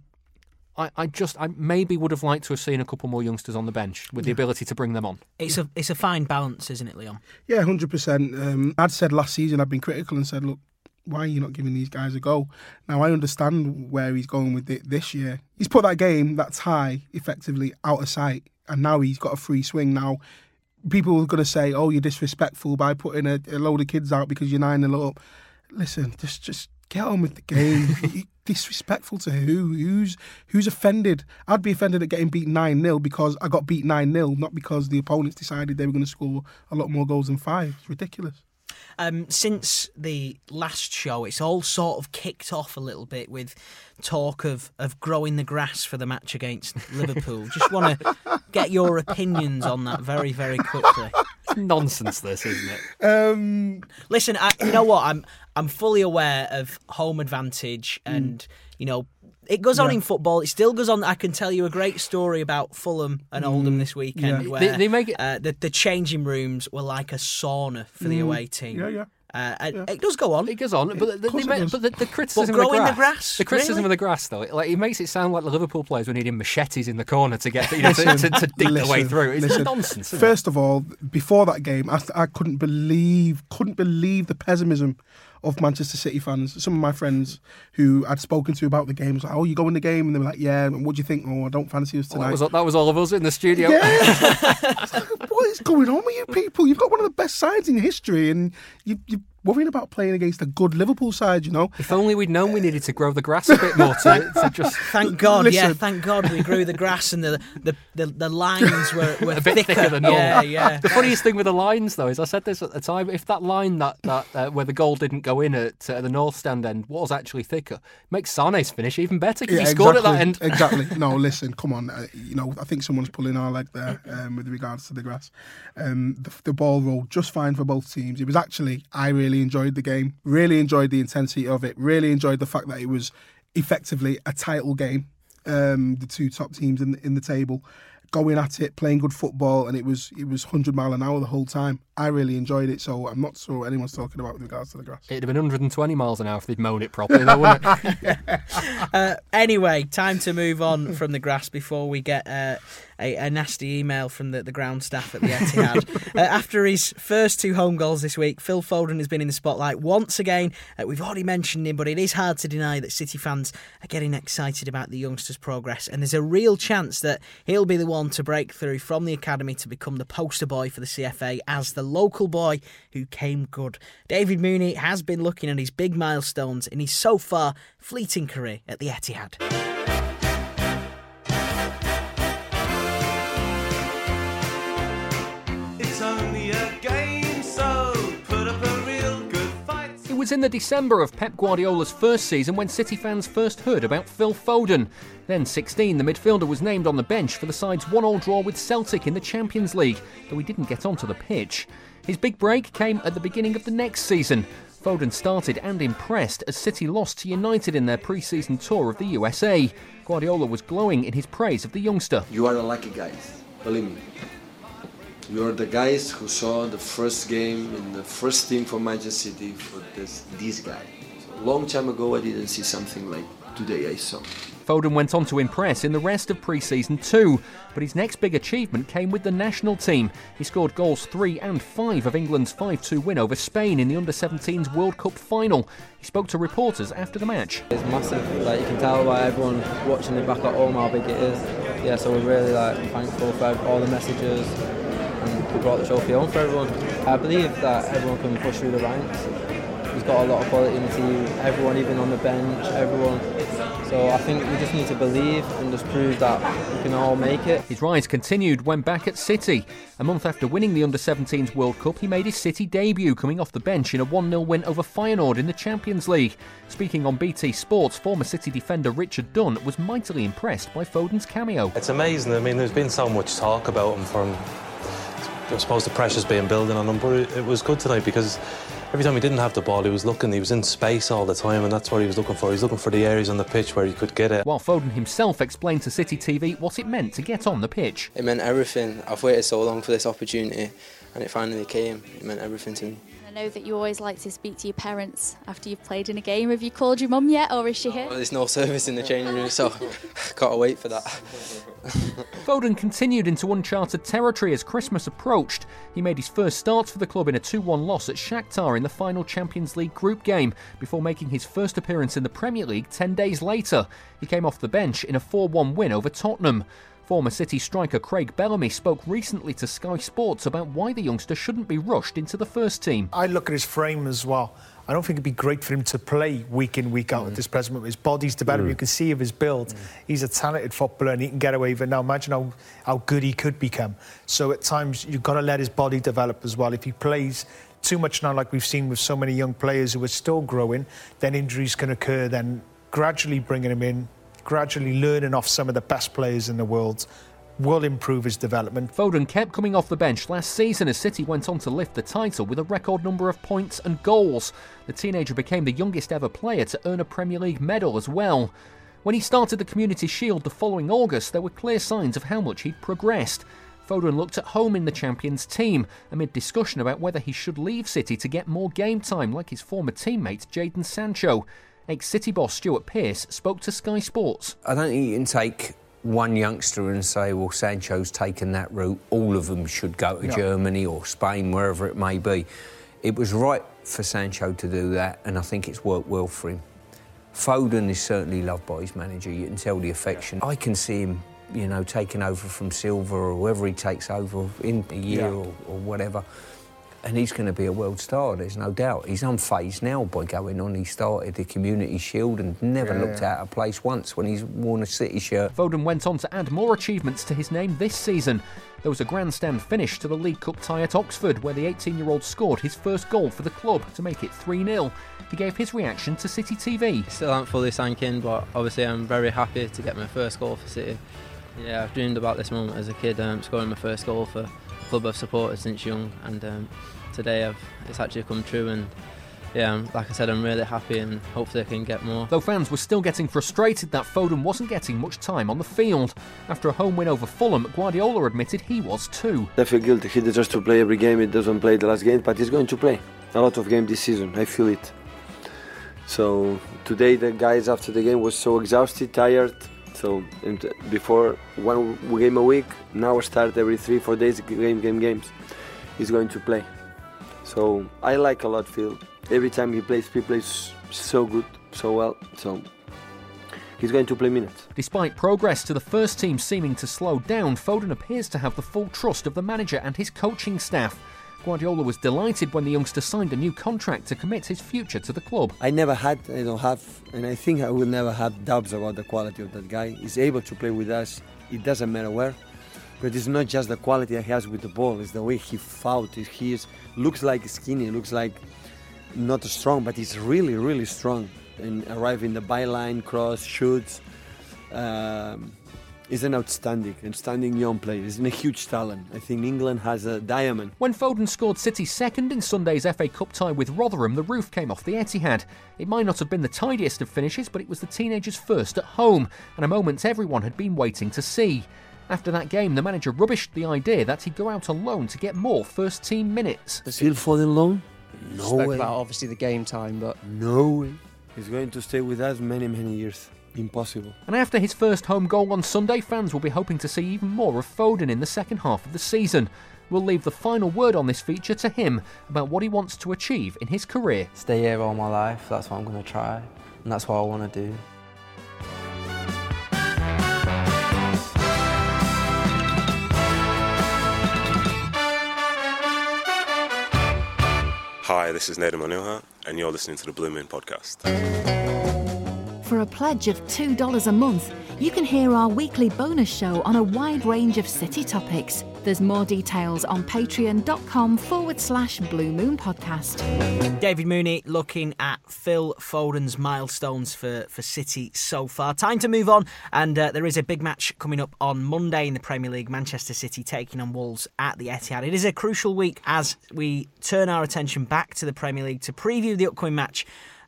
I, I just I maybe would have liked to have seen a couple more youngsters on the bench with the ability to bring them on. It's a it's a fine balance, isn't it, Leon? Yeah, hundred percent. Um, I'd said last season I'd been critical and said, look, why are you not giving these guys a go? Now I understand where he's going with it this year. He's put that game, that tie, effectively out of sight, and now he's got a free swing. Now people are going to say, "Oh, you're disrespectful by putting a, a load of kids out because you're nine and up." Listen, just just get on with the game. disrespectful to who? Who's who's offended? I'd be offended at getting beat nine 0 because I got beat nine 0 not because the opponents decided they were going to score a lot more goals than five. It's ridiculous. Um, since the last show, it's all sort of kicked off a little bit with talk of, of growing the grass for the match against Liverpool. Just want to get your opinions on that very, very quickly. It's nonsense, this, isn't it? Um, Listen, I, you know what? I'm I'm fully aware of home advantage, and you know it goes on Yeah. in football. It still goes on. I can tell you a great story about Fulham and Oldham this weekend, yeah. where They- they make it- uh, the the changing rooms were like a sauna for the away team. yeah, yeah. Uh, and It does go on. It goes on, but the, the, course they make- does. but the, the criticism growing of the the grass, grass, the criticism really? of the grass, though, like it makes it sound like the Liverpool players were needing machetes in the corner to get you know, to, to, to dig their way through. It's listen. nonsense. First of all, before that game, I, I couldn't believe couldn't believe the pessimism of Manchester City fans. Some of my friends who I'd spoken to about the game was like, "Oh, you go in the game?" And they were like, "Yeah." And what do you think? Oh, I don't fancy us? Oh, well, tonight. that was that was all of us in the studio. what is going on with you people? You've got one of the best sides in history, and you, you're worrying about playing against a good Liverpool side. You know, If only we'd known we needed to grow the grass a bit more to, to just Thank God, yeah, thank God we grew the grass and the the, the, the lines were, were a bit thicker, than normal. Yeah, yeah. The funniest thing with the lines, though, is I said this at the time. If that line that that uh, where the goal didn't go in at uh, the north stand end was actually thicker, makes Sane's finish even better because he scored at that end. exactly. No, listen, come on. Uh, you know, I think someone's pulling our leg there um, with regards to the grass. Um, the, the ball rolled just fine for both teams. It was actually, I really enjoyed the game. Really enjoyed the intensity of it. Really enjoyed the fact that it was effectively a title game. Um, the two top teams in the, in the table going at it, playing good football, and it was it was hundred mile an hour the whole time. I really enjoyed it. So I'm not sure what anyone's talking about with regards to the grass. It'd have been 120 miles an hour if they'd mown it properly, though, wouldn't it? Uh, anyway, time to move on from the grass before we get uh, a, a nasty email from the, the ground staff at the Etihad. uh, after his first two home goals this week, Phil Foden has been in the spotlight once again. Uh, we've already mentioned him, but it is hard to deny that City fans are getting excited about the youngster's progress, and there's a real chance that he'll be the one to break through from the academy to become the poster boy for the CFA as the local boy who came good. David Mooney has been looking at his big milestones in his so far fleeting career at the Etihad. Was in the December of Pep Guardiola's first season when City fans first heard about Phil Foden. Then 16, the midfielder was named on the bench for the side's one-all draw with Celtic in the Champions League, though he didn't get onto the pitch. His big break came at the beginning of the next season. Foden started and impressed as City lost to United in their pre-season tour of the USA. Guardiola was glowing in his praise of the youngster. You are the lucky guys, believe me. You are the guys who saw the first game in the first team for Manchester City for this this guy. So long time ago, I didn't see something like today I saw. Foden went on to impress in the rest of pre season too, but his next big achievement came with the national team. He scored goals 3 and 5 of England's 5 2 win over Spain in the Under 17s World Cup final. He spoke to reporters after the match. It's massive. Like you can tell by everyone watching it back at home how big it is. Yeah, so we're really like thankful for all the messages and we brought the trophy home for everyone. I believe that everyone can push through the ranks. He's got a lot of quality in the team. Everyone, even on the bench, everyone. So I think we just need to believe and just prove that we can all make it. His rise continued when back at City. A month after winning the Under 17s World Cup, he made his City debut, coming off the bench in a 1 0 win over Feyenoord in the Champions League. Speaking on BT Sports, former City defender Richard Dunne was mightily impressed by Foden's cameo. It's amazing. I mean, there's been so much talk about him from. I suppose the pressure's been building on him, but it, it was good tonight because every time he didn't have the ball, he was looking, he was in space all the time, and that's what he was looking for. He was looking for the areas on the pitch where he could get it. While Foden himself explained to City TV what it meant to get on the pitch. It meant everything. I've waited so long for this opportunity and it finally came. It meant everything to me. I know that you always like to speak to your parents after you've played in a game. Have you called your mum yet, or is she here? Well, there's no service in the changing room, so gotta wait for that. Foden continued into uncharted territory as Christmas approached. He made his first start for the club in a 2 1 loss at Shakhtar in the final Champions League group game before making his first appearance in the Premier League 10 days later. He came off the bench in a 4 1 win over Tottenham. Former City striker Craig Bellamy spoke recently to Sky Sports about why the youngster shouldn't be rushed into the first team. I look at his frame as well. I don't think it'd be great for him to play week in, week out at this present moment. His body's developing. Mm. You can see of his build. He's a talented footballer and he can get away with it. Now imagine how, how good he could become. So at times you've got to let his body develop as well. If he plays too much now, like we've seen with so many young players who are still growing, then injuries can occur. Then gradually bringing him in, gradually learning off some of the best players in the world will improve his development. Foden kept coming off the bench last season as City went on to lift the title with a record number of points and goals. The teenager became the youngest ever player to earn a Premier League medal as well. When he started the Community Shield the following August, there were clear signs of how much he'd progressed. Foden looked at home in the champions team amid discussion about whether he should leave City to get more game time like his former teammate Jadon Sancho. Ex City boss Stuart Pearce spoke to Sky Sports. I don't think you can take one youngster and say, well, Sancho's taken that route, all of them should go to No. Germany or Spain, wherever it may be. It was right for Sancho to do that, and I think it's worked well for him. Foden is certainly loved by his manager. You can tell the affection. I can see him, you know, taking over from Silva or whoever he takes over in a year Yeah. or, or whatever. And he's going to be a world star, there's no doubt. He's unfazed now by going on. He started the Community Shield and never Yeah, looked yeah. out of place once when he's worn a City shirt. Foden went on to add more achievements to his name this season. There was a grandstand finish to the League Cup tie at Oxford, where the 18 year old scored his first goal for the club to make it 3 0. He gave his reaction to City TV. Still haven't fully sank in, but obviously I'm very happy to get my first goal for City. Yeah, I've dreamed about this moment as a kid, um, scoring my first goal for a club I've supported since young, and um, today I've, it's actually come true. And yeah, like I said, I'm really happy, and hopefully I can get more. Though fans were still getting frustrated that Foden wasn't getting much time on the field. After a home win over Fulham, Guardiola admitted he was too. I feel guilty. He deserves to play every game. He doesn't play the last game, but he's going to play a lot of games this season. I feel it. So today the guys after the game was so exhausted, tired. So before one game a week, now start every three four days game game games. He's going to play. So I like a lot Phil. Every time he plays, he plays so good, so well. So he's going to play minutes. Despite progress to the first team seeming to slow down, Foden appears to have the full trust of the manager and his coaching staff. Guardiola was delighted when the youngster signed a new contract to commit his future to the club. I never had, I don't have, and I think I will never have doubts about the quality of that guy. He's able to play with us. It doesn't matter where, but it's not just the quality he has with the ball. It's the way he fought. He is looks like skinny, looks like not strong, but he's really, really strong. And arriving the byline, cross, shoots. Um, he's an outstanding, outstanding young player. He's a huge talent. I think England has a diamond. When Foden scored City's second in Sunday's FA Cup tie with Rotherham, the roof came off the Etihad. It might not have been the tidiest of finishes, but it was the teenager's first at home, and a moment everyone had been waiting to see. After that game, the manager rubbished the idea that he'd go out on loan to get more first team minutes. Still Foden loan? No Spoke way. about obviously the game time, but No way. He's going to stay with us many, many years. Impossible. And after his first home goal on Sunday, fans will be hoping to see even more of Foden in the second half of the season. We'll leave the final word on this feature to him about what he wants to achieve in his career. Stay here all my life. That's what I'm going to try, and that's what I want to do. Hi, this is Neda Manuha, and you're listening to the Blue Moon Podcast. For a pledge of $2 a month, you can hear our weekly bonus show on a wide range of city topics. There's more details on patreon.com forward slash Blue Moon Podcast. David Mooney looking at Phil Foden's milestones for, for City so far. Time to move on, and uh, there is a big match coming up on Monday in the Premier League. Manchester City taking on Wolves at the Etihad. It is a crucial week as we turn our attention back to the Premier League to preview the upcoming match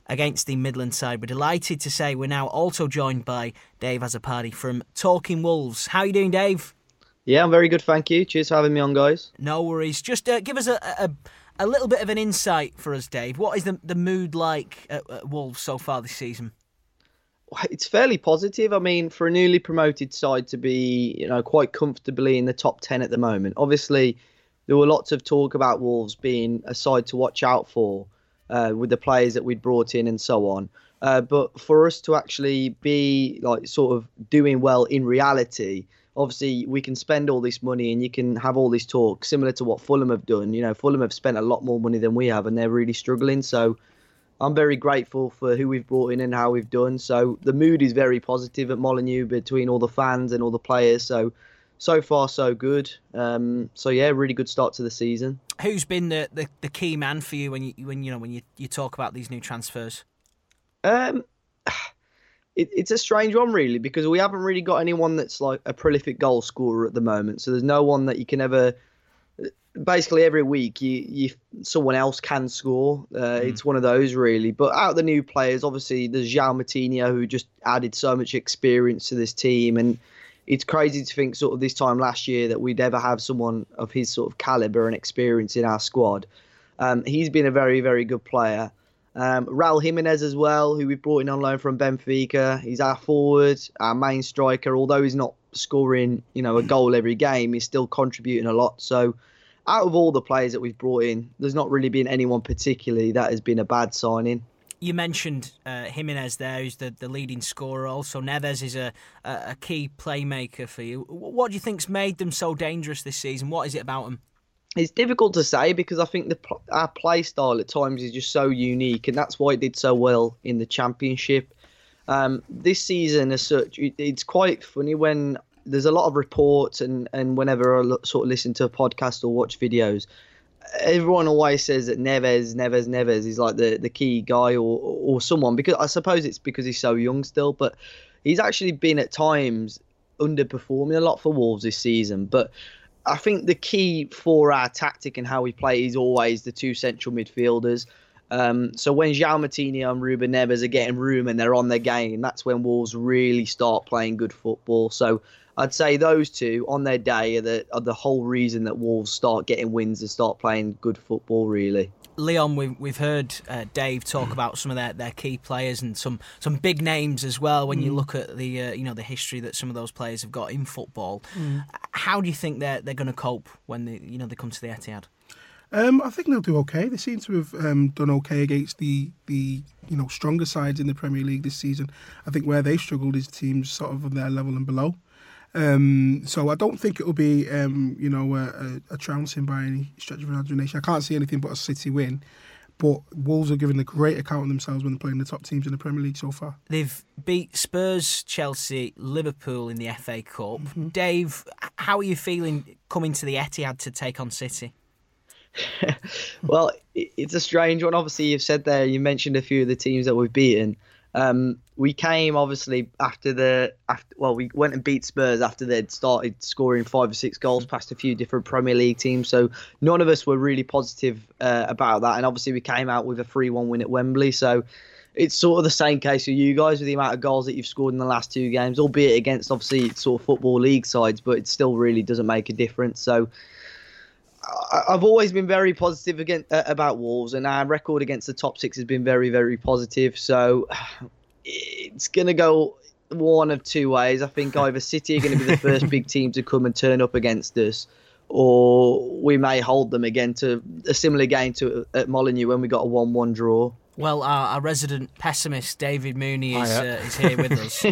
against the Midland side. We're delighted to say we're now also joined by Dave Azzopardi from Talking Wolves. How are you doing, Dave? Yeah, I'm very good, thank you. Cheers for having me on, guys. No worries. Just uh, give us a, a a little bit of an insight for us, Dave. What is the the mood like at, at Wolves so far this season? It's fairly positive. I mean, for a newly promoted side to be, you know, quite comfortably in the top 10 at the moment. Obviously, there were lots of talk about Wolves being a side to watch out for uh, with the players that we'd brought in and so on. Uh, but for us to actually be like sort of doing well in reality, obviously we can spend all this money and you can have all this talk similar to what Fulham have done. You know, Fulham have spent a lot more money than we have and they're really struggling. So I'm very grateful for who we've brought in and how we've done. So the mood is very positive at Molineux between all the fans and all the players. So so far so good. Um, so yeah, really good start to the season. Who's been the, the, the key man for you when you when you know when you, you talk about these new transfers? Um, it, it's a strange one really because we haven't really got anyone that's like a prolific goal scorer at the moment. So there's no one that you can ever. Basically, every week you, you someone else can score. Uh, It's one of those really. But out of the new players, obviously there's João Moutinho who just added so much experience to this team, and it's crazy to think sort of this time last year that we'd ever have someone of his sort of caliber and experience in our squad. Um, he's been a very very good player. Um, Raul Jimenez as well, who we brought in on loan from Benfica. He's our forward, our main striker. Although he's not scoring, you know, a goal every game, he's still contributing a lot. So, out of all the players that we've brought in, there's not really been anyone particularly that has been a bad signing. You mentioned uh, Jimenez there, who's the, the leading scorer. Also, Neves is a, a key playmaker for you. What do you think's made them so dangerous this season? What is it about them? It's difficult to say because I think the our play style at times is just so unique, and that's why it did so well in the championship. Um, this season, as such, it, it's quite funny when there's a lot of reports, and, and whenever I sort of listen to a podcast or watch videos, everyone always says that Neves, Neves, Neves is like the, the key guy or or someone because I suppose it's because he's so young still, but he's actually been at times underperforming a lot for Wolves this season. But I think the key for our tactic and how we play is always the two central midfielders. Um, so when João Moutinho and Ruben Neves are getting room and they're on their game, that's when Wolves really start playing good football. So I'd say those two on their day are the, are the whole reason that Wolves start getting wins and start playing good football, really. Leon, we've, we've heard uh, Dave talk about some of their, their key players and some, some big names as well. When you Mm. look at the uh, you know the history that some of those players have got in football, Mm. how do you think they're they're going to cope when they you know they come to the Etihad? Um, I think they'll do okay. They seem to have um, done okay against the the you know stronger sides in the Premier League this season. I think where they struggled is teams sort of on their level and below. Um, so I don't think it will be um, you know a, a, a trouncing by any stretch of imagination. I can't see anything but a City win. But Wolves are giving a great account of themselves when they're playing the top teams in the Premier League so far. They've beat Spurs, Chelsea, Liverpool in the FA Cup. Mm-hmm. Dave, how are you feeling coming to the Etihad to take on City? well, it's a strange one. Obviously, you've said there, you mentioned a few of the teams that we've beaten. Um, we came obviously after the after well, we went and beat Spurs after they'd started scoring five or six goals past a few different Premier League teams. So none of us were really positive uh, about that. And obviously, we came out with a three-one win at Wembley. So it's sort of the same case for you guys with the amount of goals that you've scored in the last two games, albeit against obviously sort of football league sides, but it still really doesn't make a difference. So. I've always been very positive against, uh, about Wolves, and our record against the top six has been very, very positive. So it's going to go one of two ways. I think either City are going to be the first big team to come and turn up against us, or we may hold them again to a similar game to at Molineux when we got a one-one draw. Well, our, our resident pessimist, David Mooney, is, uh, is here with us. Uh,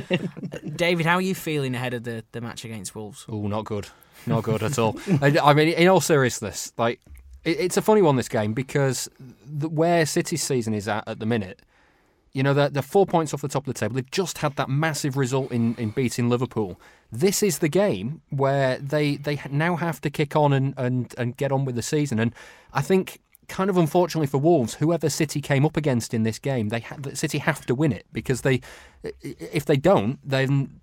David, how are you feeling ahead of the, the match against Wolves? Oh, not good. Not good at all. I, I mean, in all seriousness, like it, it's a funny one this game because the, where City's season is at at the minute, you know, they're, they're four points off the top of the table. They've just had that massive result in, in beating Liverpool. This is the game where they they now have to kick on and, and, and get on with the season. And I think, kind of unfortunately for Wolves, whoever City came up against in this game, they ha- City have to win it because they, if they don't, then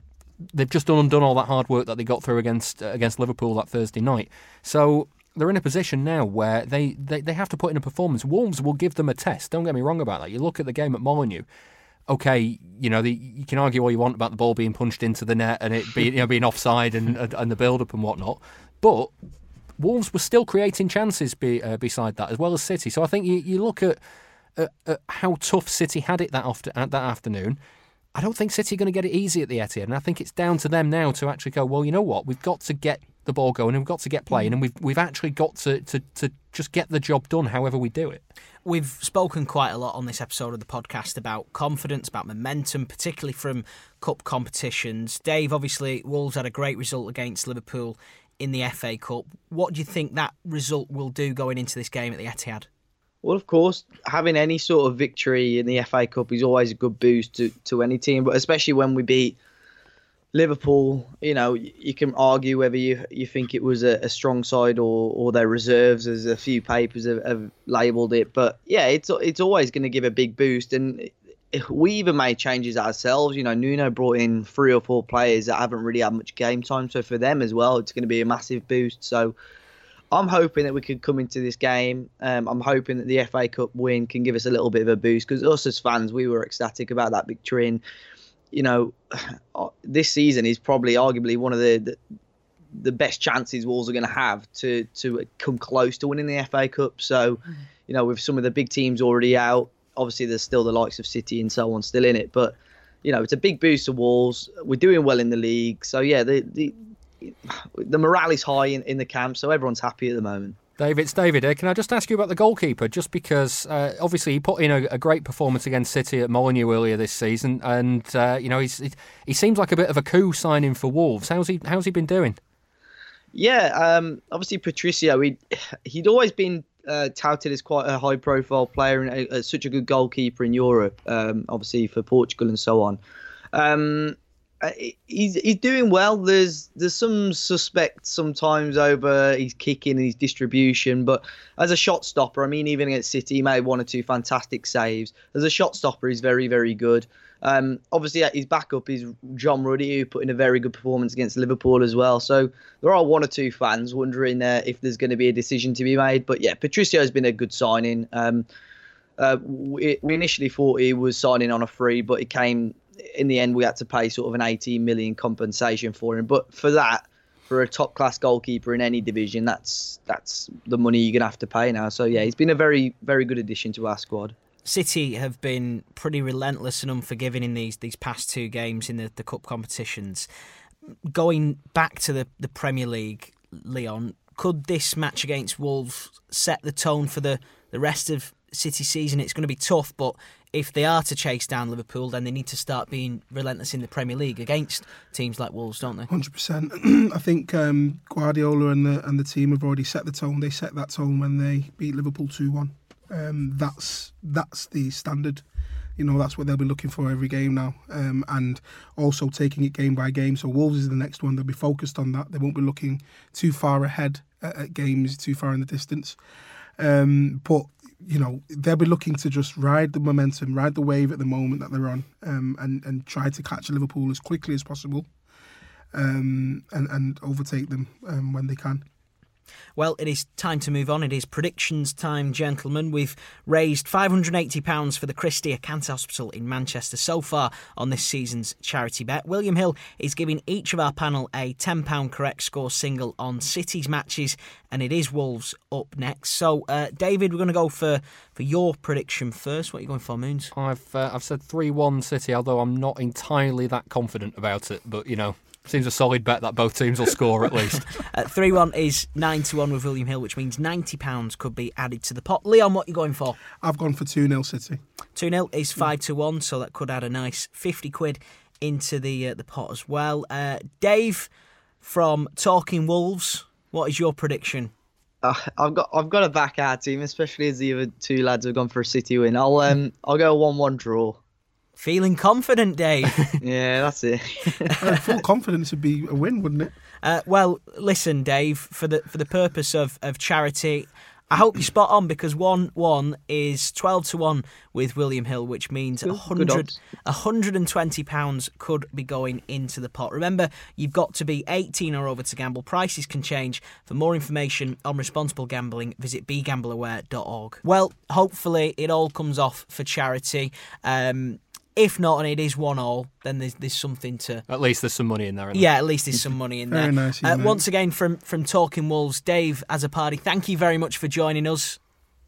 they've just done undone all that hard work that they got through against uh, against Liverpool that Thursday night. So they're in a position now where they, they, they have to put in a performance. Wolves will give them a test. Don't get me wrong about that. You look at the game at Molineux. Okay, you know the, you can argue all you want about the ball being punched into the net and it being you know being offside and and, and the build up and whatnot, but Wolves were still creating chances be, uh, beside that as well as City. So I think you, you look at, at, at how tough City had it that after, that afternoon. I don't think City are going to get it easy at the Etihad, and I think it's down to them now to actually go. Well, you know what? We've got to get the ball going, and we've got to get playing, and we've we've actually got to, to, to just get the job done, however we do it. We've spoken quite a lot on this episode of the podcast about confidence, about momentum, particularly from cup competitions. Dave, obviously, Wolves had a great result against Liverpool in the FA Cup. What do you think that result will do going into this game at the Etihad? Well, of course, having any sort of victory in the FA Cup is always a good boost to, to any team, but especially when we beat Liverpool, you know, you can argue whether you you think it was a, a strong side or, or their reserves, as a few papers have, have labelled it. But yeah, it's it's always going to give a big boost, and we even made changes ourselves. You know, Nuno brought in three or four players that haven't really had much game time, so for them as well, it's going to be a massive boost. So I'm hoping that we could come into this game. Um, I'm hoping that the FA Cup win can give us a little bit of a boost because us as fans, we were ecstatic about that victory. And you know, this season is probably arguably one of the, the the best chances Wolves are going to have to to come close to winning the FA Cup. So, you know, with some of the big teams already out, obviously there's still the likes of City and so on still in it, but you know, it's a big boost to Wolves. We're doing well in the league, so yeah, the the the morale is high in, in the camp, so everyone's happy at the moment. David, it's David. Can I just ask you about the goalkeeper? Just because uh, obviously he put in a, a, great performance against City at Molineux earlier this season, and uh, you know he's, he, he seems like a bit of a coup signing for Wolves. How's he How's he been doing? Yeah, um, obviously Patricio, he'd, he'd always been uh, touted as quite a high profile player and a, a, such a good goalkeeper in Europe, um, obviously for Portugal and so on. Um, uh, he's he's doing well. There's there's some suspect sometimes over his kicking and his distribution, but as a shot stopper, I mean, even against City, he made one or two fantastic saves. As a shot stopper, he's very very good. Um, obviously, his backup is John Ruddy, who put in a very good performance against Liverpool as well. So there are one or two fans wondering uh, if there's going to be a decision to be made. But yeah, Patricio has been a good signing. Um, uh, we, we initially thought he was signing on a free, but it came in the end we had to pay sort of an 18 million compensation for him. But for that, for a top class goalkeeper in any division, that's that's the money you're gonna have to pay now. So yeah, he's been a very very good addition to our squad. City have been pretty relentless and unforgiving in these these past two games in the, the cup competitions. Going back to the, the Premier League, Leon, could this match against Wolves set the tone for the, the rest of City season? It's going to be tough, but if they are to chase down Liverpool, then they need to start being relentless in the Premier League against teams like Wolves, don't they? Hundred percent. I think um, Guardiola and the and the team have already set the tone. They set that tone when they beat Liverpool two one. Um, that's that's the standard. You know that's what they'll be looking for every game now, um, and also taking it game by game. So Wolves is the next one. They'll be focused on that. They won't be looking too far ahead at, at games, too far in the distance. Um, but you know they'll be looking to just ride the momentum, ride the wave at the moment that they're on, um, and and try to catch Liverpool as quickly as possible, um, and and overtake them um, when they can. Well, it is time to move on. It is predictions time, gentlemen. We've raised £580 for the Christie Cancer Hospital in Manchester so far on this season's charity bet. William Hill is giving each of our panel a £10 correct score single on City's matches, and it is Wolves up next. So, uh, David, we're going to go for, for your prediction first. What are you going for, Moons? I've, uh, I've said 3 1 City, although I'm not entirely that confident about it, but you know. Seems a solid bet that both teams will score at least. uh, 3 1 is 9 to 1 with William Hill, which means £90 could be added to the pot. Leon, what are you going for? I've gone for 2 0 City. 2 0 is 5 to 1, so that could add a nice 50 quid into the uh, the pot as well. Uh, Dave from Talking Wolves, what is your prediction? Uh, I've got I've got to back our team, especially as the other two lads have gone for a City win. I'll um I'll go one one draw. Feeling confident, Dave. yeah, that's it. full confidence would be a win, wouldn't it? Uh, well, listen, Dave. For the for the purpose of, of charity, I hope you're spot on because one one is twelve to one with William Hill, which means Good- good 100, odds. 120 pounds could be going into the pot. Remember, you've got to be eighteen or over to gamble. Prices can change. For more information on responsible gambling, visit begambleaware.org. Well, hopefully it all comes off for charity. Um, if not, and it is one all, then there's there's something to At least there's some money in there. isn't yeah, at least there's some money in Very there. nice uh, once again, from from Talking Wolves, Dave Azzopardi, thank you very much for joining us.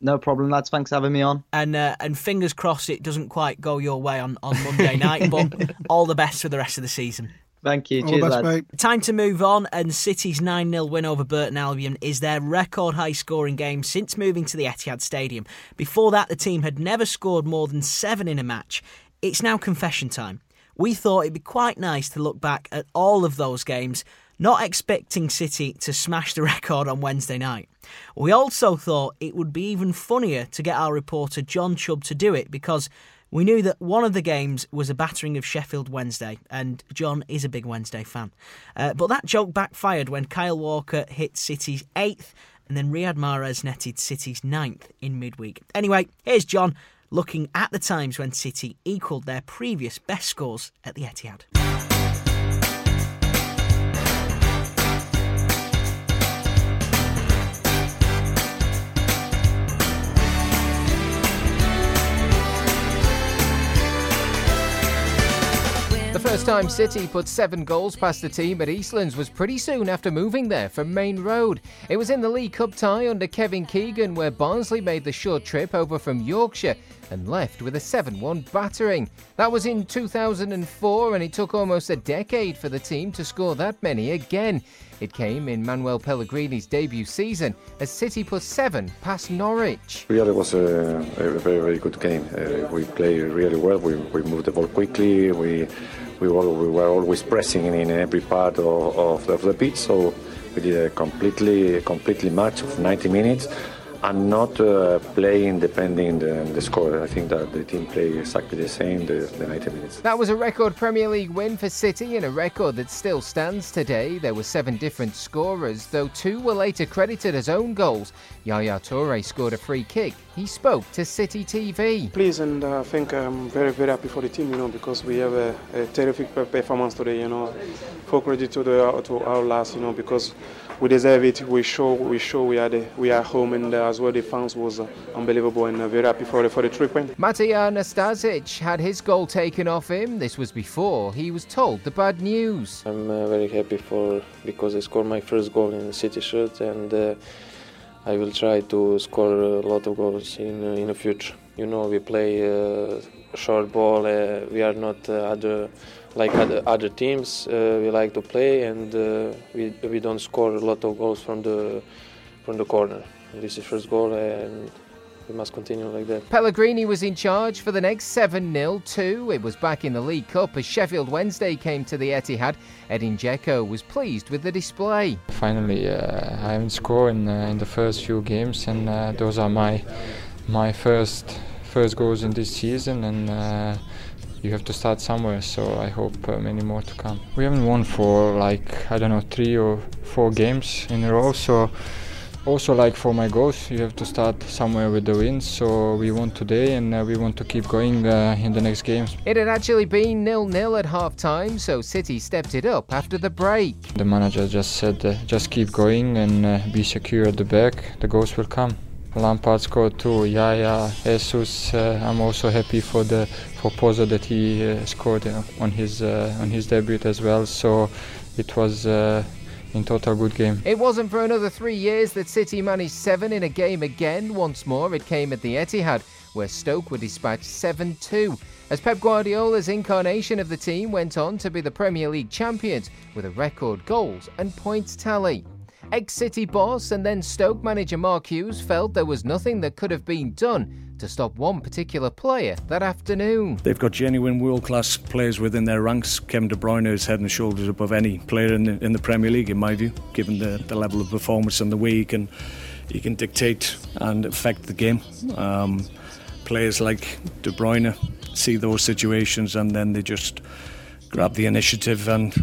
No problem, lads. Thanks for having me on. And uh, and fingers crossed it doesn't quite go your way on, on Monday night, but all the best for the rest of the season. Thank you. All Cheers, best, lads. mate. Time to move on, and City's 9 0 win over Burton Albion is their record high scoring game since moving to the Etihad Stadium. Before that, the team had never scored more than seven in a match. It's now confession time. We thought it'd be quite nice to look back at all of those games not expecting City to smash the record on Wednesday night. We also thought it would be even funnier to get our reporter John Chubb to do it because we knew that one of the games was a battering of Sheffield Wednesday, and John is a big Wednesday fan. Uh, but that joke backfired when Kyle Walker hit City's eighth, and then Riyad Mahrez netted City's ninth in midweek. Anyway, here's John looking at the times when City equalled their previous best scores at the Etihad. The first time City put seven goals past the team at Eastlands was pretty soon after moving there from Maine Road. It was in the League Cup tie under Kevin Keegan where Barnsley made the short trip over from Yorkshire and left with a 7 1 battering. That was in 2004 and it took almost a decade for the team to score that many again. It came in Manuel Pellegrini's debut season as City put seven past Norwich. Really it was a, a very very good game. Uh, we played really well. We, we moved the ball quickly. We we were, we were always pressing in every part of, of, of the pitch. So we did a completely completely match of 90 minutes and not uh, playing depending the, the score. I think that the team played exactly the same the, the 90 minutes. That was a record Premier League win for City and a record that still stands today. There were seven different scorers, though two were later credited as own goals. Yaya Toure scored a free kick. He spoke to City TV. Please, and uh, I think I'm very, very happy for the team, you know, because we have a, a terrific performance today, you know. Full credit to, the, to our last, you know, because we deserve it. We show we show we are the, we are home, and uh, as well the fans was uh, unbelievable, and uh, very happy for the for the three point. Matija Nastasic had his goal taken off him. This was before he was told the bad news. I'm uh, very happy for because I scored my first goal in the City shirt, and uh, I will try to score a lot of goals in uh, in the future. You know, we play short ball. we are not other like other, other teams, uh, we like to play and uh, we, we don't score a lot of goals from the from the corner. This is first goal and we must continue like that. Pellegrini was in charge for the next 7 0 2. It was back in the League Cup as Sheffield Wednesday came to the Etihad. Edin Dzeko was pleased with the display. Finally, uh, I haven't scored in, uh, in the first few games, and uh, those are my my first first goals in this season, and uh, you have to start somewhere. So I hope uh, many more to come. We haven't won for like I don't know three or four games in a row. So also like for my goals, you have to start somewhere with the wins. So we won today, and uh, we want to keep going uh, in the next games. It had actually been nil-nil at half time, so City stepped it up after the break. The manager just said, uh, just keep going and uh, be secure at the back. The goals will come. Lampard scored too. Yaya, Jesus. Uh, I'm also happy for the for Pozo that he uh, scored uh, on his uh, on his debut as well. So it was. Uh, in total, good game. It wasn't for another three years that City managed seven in a game again. Once more, it came at the Etihad, where Stoke were dispatched 7 2. As Pep Guardiola's incarnation of the team went on to be the Premier League champions with a record goals and points tally. Ex City boss and then Stoke manager Mark Hughes felt there was nothing that could have been done to stop one particular player that afternoon. They've got genuine world class players within their ranks. Kevin De Bruyne is head and shoulders above any player in the, in the Premier League, in my view, given the, the level of performance and the way he can, he can dictate and affect the game. Um, players like De Bruyne see those situations and then they just grab the initiative and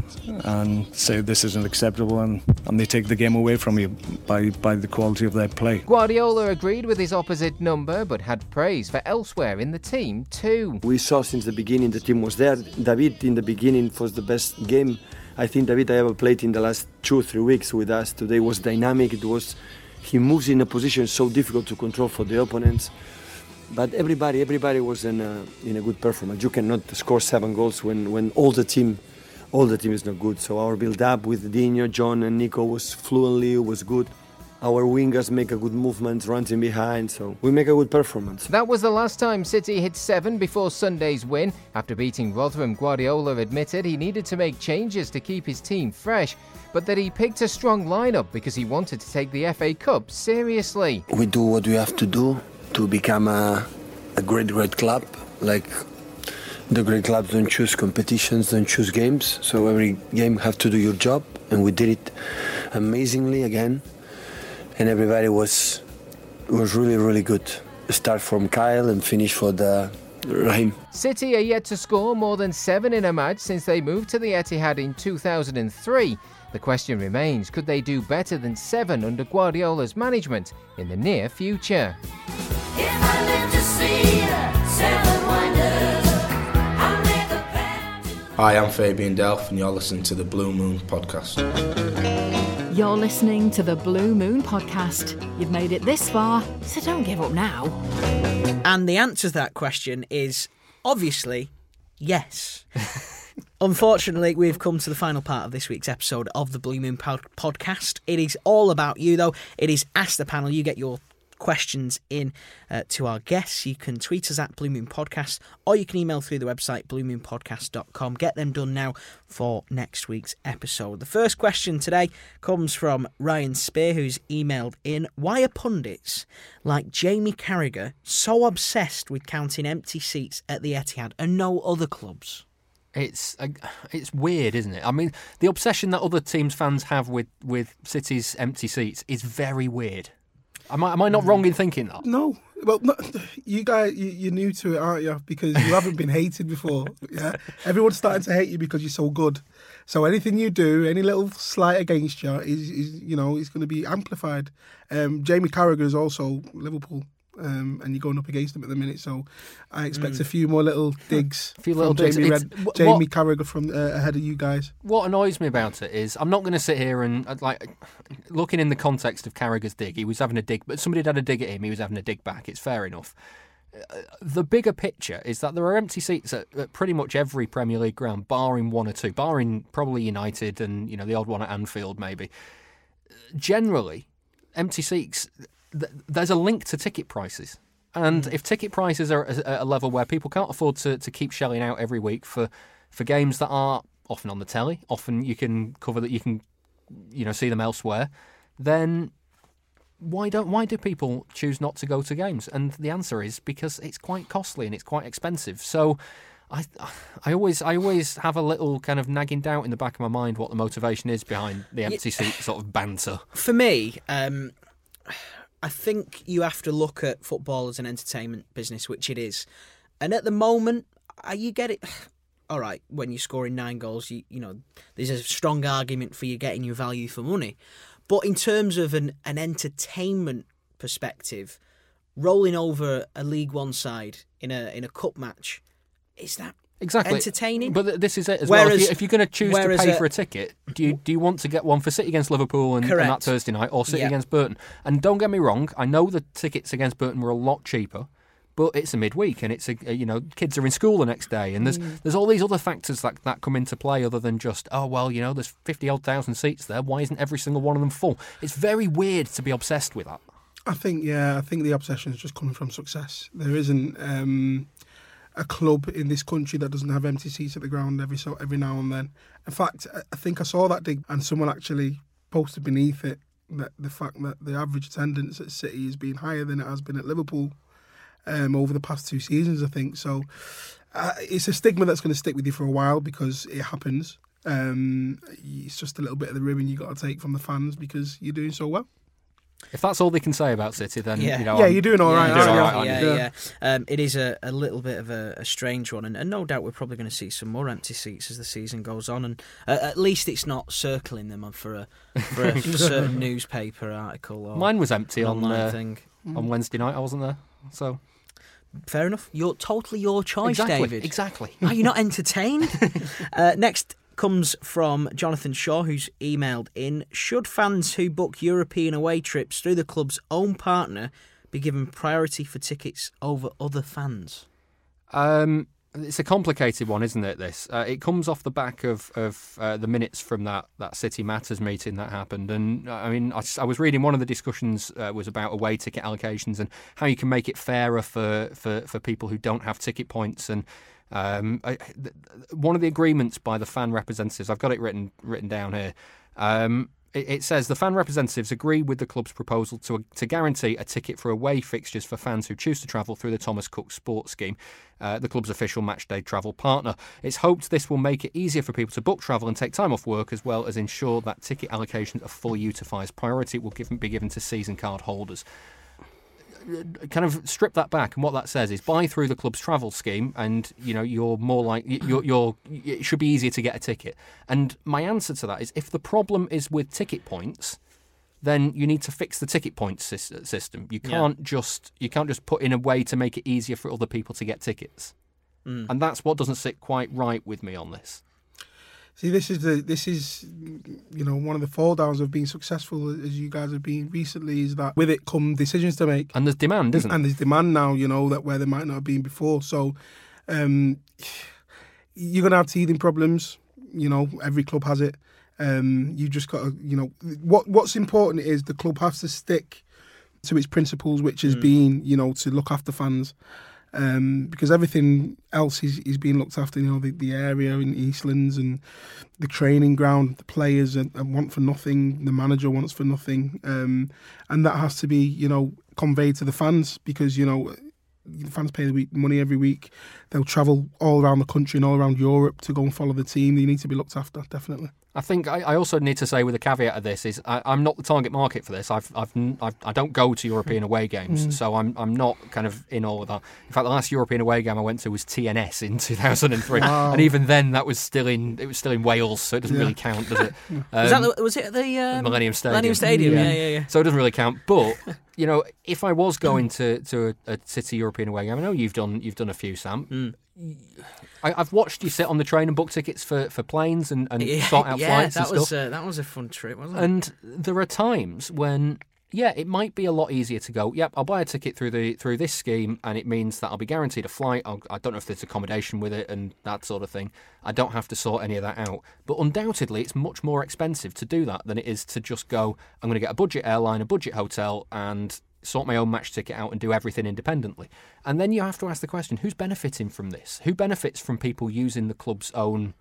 and say this isn't acceptable and, and they take the game away from you by, by the quality of their play. Guardiola agreed with his opposite number but had praise for elsewhere in the team too. We saw since the beginning the team was there. David in the beginning was the best game I think David I ever played in the last two or three weeks with us. Today was dynamic. It was he moves in a position so difficult to control for the opponents but everybody everybody was in a, in a good performance. You cannot score seven goals when, when all the team all the team is not good. So our build up with Dino, John, and Nico was fluently was good. Our wingers make a good movement, running behind, so we make a good performance. That was the last time City hit seven before Sunday's win. After beating Rotherham, Guardiola admitted he needed to make changes to keep his team fresh, but that he picked a strong lineup because he wanted to take the FA Cup seriously. We do what we have to do to become a, a great, great club. Like the great clubs don't choose competitions, don't choose games. So every game have to do your job, and we did it amazingly again. And everybody was was really really good. Start from Kyle and finish for the Raheem. City are yet to score more than seven in a match since they moved to the Etihad in 2003. The question remains could they do better than seven under Guardiola's management in the near future? Hi, I'm Fabian Delph, and you're listening to the Blue Moon podcast. You're listening to the Blue Moon podcast. You've made it this far, so don't give up now. And the answer to that question is obviously yes. Unfortunately, we've come to the final part of this week's episode of the Blue Moon pod- podcast. It is all about you, though. It is Ask the Panel. You get your questions in uh, to our guests. You can tweet us at Blue Moon Podcast or you can email through the website bluemoonpodcast.com. Get them done now for next week's episode. The first question today comes from Ryan Spear, who's emailed in Why are pundits like Jamie Carragher so obsessed with counting empty seats at the Etihad and no other clubs? It's uh, it's weird, isn't it? I mean, the obsession that other teams' fans have with with City's empty seats is very weird. Am I am I not wrong in thinking that? No. Well, you guys, you, you're new to it, aren't you? Because you haven't been hated before. Yeah, everyone's starting to hate you because you're so good. So anything you do, any little slight against you, is, is you know, is going to be amplified. Um, Jamie Carragher is also Liverpool. Um, and you're going up against them at the minute, so I expect Mm. a few more little digs. A few little digs. Jamie, Red, wh- Jamie Carragher from uh, ahead of you guys. What annoys me about it is I'm not going to sit here and uh, like looking in the context of Carragher's dig. He was having a dig, but somebody had a dig at him. He was having a dig back. It's fair enough. Uh, The bigger picture is that there are empty seats at, at pretty much every Premier League ground, barring one or two, barring probably United and you know the odd one at Anfield maybe. Generally, empty seats. Th- there's a link to ticket prices. And if ticket prices are at a level where people can't afford to, to keep shelling out every week for, for games that are often on the telly, often you can cover that you can you know see them elsewhere, then why don't why do people choose not to go to games? And the answer is because it's quite costly and it's quite expensive. So I I always I always have a little kind of nagging doubt in the back of my mind what the motivation is behind the empty seat sort of banter. For me, um, I think you have to look at football as an entertainment business, which it is. And at the moment, you get it. All right, when you're scoring nine goals, you you know there's a strong argument for you getting your value for money. But in terms of an, an entertainment perspective, rolling over a League One side in a in a cup match, is that Exactly. entertaining? But this is it as well. If, Whereas- you, if you're going to choose to pay a- for a ticket, do you do you want to get one for City against Liverpool and, and that Thursday night, or City Yeah. against Burton? And don't get me wrong, I know the tickets against Burton were a lot cheaper, but it's a midweek and it's a a- you know kids are in school the next day, and there's Mm. there's all these other factors that that come into play other than just oh well you know there's fifty odd thousand seats there. Why isn't every single one of them full? It's very weird to be obsessed with that. I think, yeah, I think the obsession is just coming from success. There isn't um, a club in this country that doesn't have empty seats at the ground every so every now and then. In fact, I- think I saw that dig, and someone actually posted beneath it that the fact that the average attendance at City has been higher than it has been at Liverpool um, over the past two seasons. I think so. Uh, it's a stigma that's going to stick with you for a while because it happens. Um, it's just a little bit of the ribbon you got to take from the fans because you're doing so well. If that's all they can say about City, then Yeah. you know Yeah, I'm- you're doing all right, you're doing aren't all you? right, aren't yeah, you? yeah. Um, it is a, a little bit of a, a strange one, and, and no doubt we're probably going to see some more empty seats as the season goes on. And uh, at least it's not circling them for a for a certain newspaper article. Or Mine was empty on online uh, thing. on Wednesday night. I wasn't there, so Fair enough. You're totally your choice, Exactly, David. exactly. Are you not entertained? uh, next comes from Jonathan Shaw, who's emailed in Should fans who book European away trips through the club's own partner be given priority for tickets over other fans? Um, it's a complicated one, isn't it? This uh, it comes off the back of of uh, the minutes from that that City Matters meeting that happened, and uh, I mean, I was reading one of the discussions uh, was about away ticket allocations and how you can make it fairer for for, for people who don't have ticket points and. Um, I, th- one of the agreements by the fan representatives, I've got it written written down here. Um, it, it says the fan representatives agree with the club's proposal to to guarantee a ticket for away fixtures for fans who choose to travel through the Thomas Cook Sports Scheme, uh, the club's official matchday travel partner. It's hoped this will make it easier for people to book travel and take time off work, as well as ensure that ticket allocations are fully utilised. Priority will give, be given to season card holders kind of strip that back, and what that says is buy through the club's travel scheme, and you know you're more like you're, you're it should be easier to get a ticket. And my answer to that is if the problem is with ticket points, then you need to fix the ticket points system. You can't just you can't just put in a way to make it easier for other people to get tickets. Mm. And that's what doesn't sit quite right with me on this. See, this is the this is you know one of the fall downs of being successful as you guys have been recently is that with it come decisions to make and there's demand, isn't and there's demand now. You know that where there might not have been before. So um, you're gonna have teething problems. You know every club has it. Um, you just got to you know what what's important is the club has to stick to its principles, which has Mm. been you know to look after fans um, because everything else is, is being looked after. You know, the, the area in Eastlands and the training ground, the players are, are want for nothing, the manager wants for nothing, um, and that has to be you know conveyed to the fans because you know the fans pay the week, money every week. They'll travel all around the country and all around Europe to go and follow the team. They need to be looked after, definitely. I think I, I also need to say with a caveat of this is I, I'm not the target market for this. I've, I've, n- I've I don't go to European away games, Mm. so I'm I'm not kind of in all of that. In fact, the last European away game I went to was TNS in 2003, Wow. and even then that was still in it was still in Wales, so it doesn't Yeah. really count, does it? was, that Um, the, was it at the um, Millennium Stadium. Millennium Stadium, yeah, yeah, yeah. So it doesn't really count. But you know, if I was going to to a, a City European away game, I know you've done you've done a few, Sam. Mm. I, I've watched you sit on the train and book tickets for, for planes and, and yeah, sort out yeah, flights that and was stuff. uh, that was a fun trip, wasn't it? And there are times when, yeah, it might be a lot easier to go. Yep, I'll buy a ticket through the through this scheme, and it means that I'll be guaranteed a flight. I'll, I don't know if there's accommodation with it and that sort of thing. I don't have to sort any of that out. But undoubtedly, it's much more expensive to do that than it is to just go. I'm going to get a budget airline, a budget hotel, and sort my own match ticket out and do everything independently. And then you have to ask the question: Who's benefiting from this? Who benefits from people using the club's own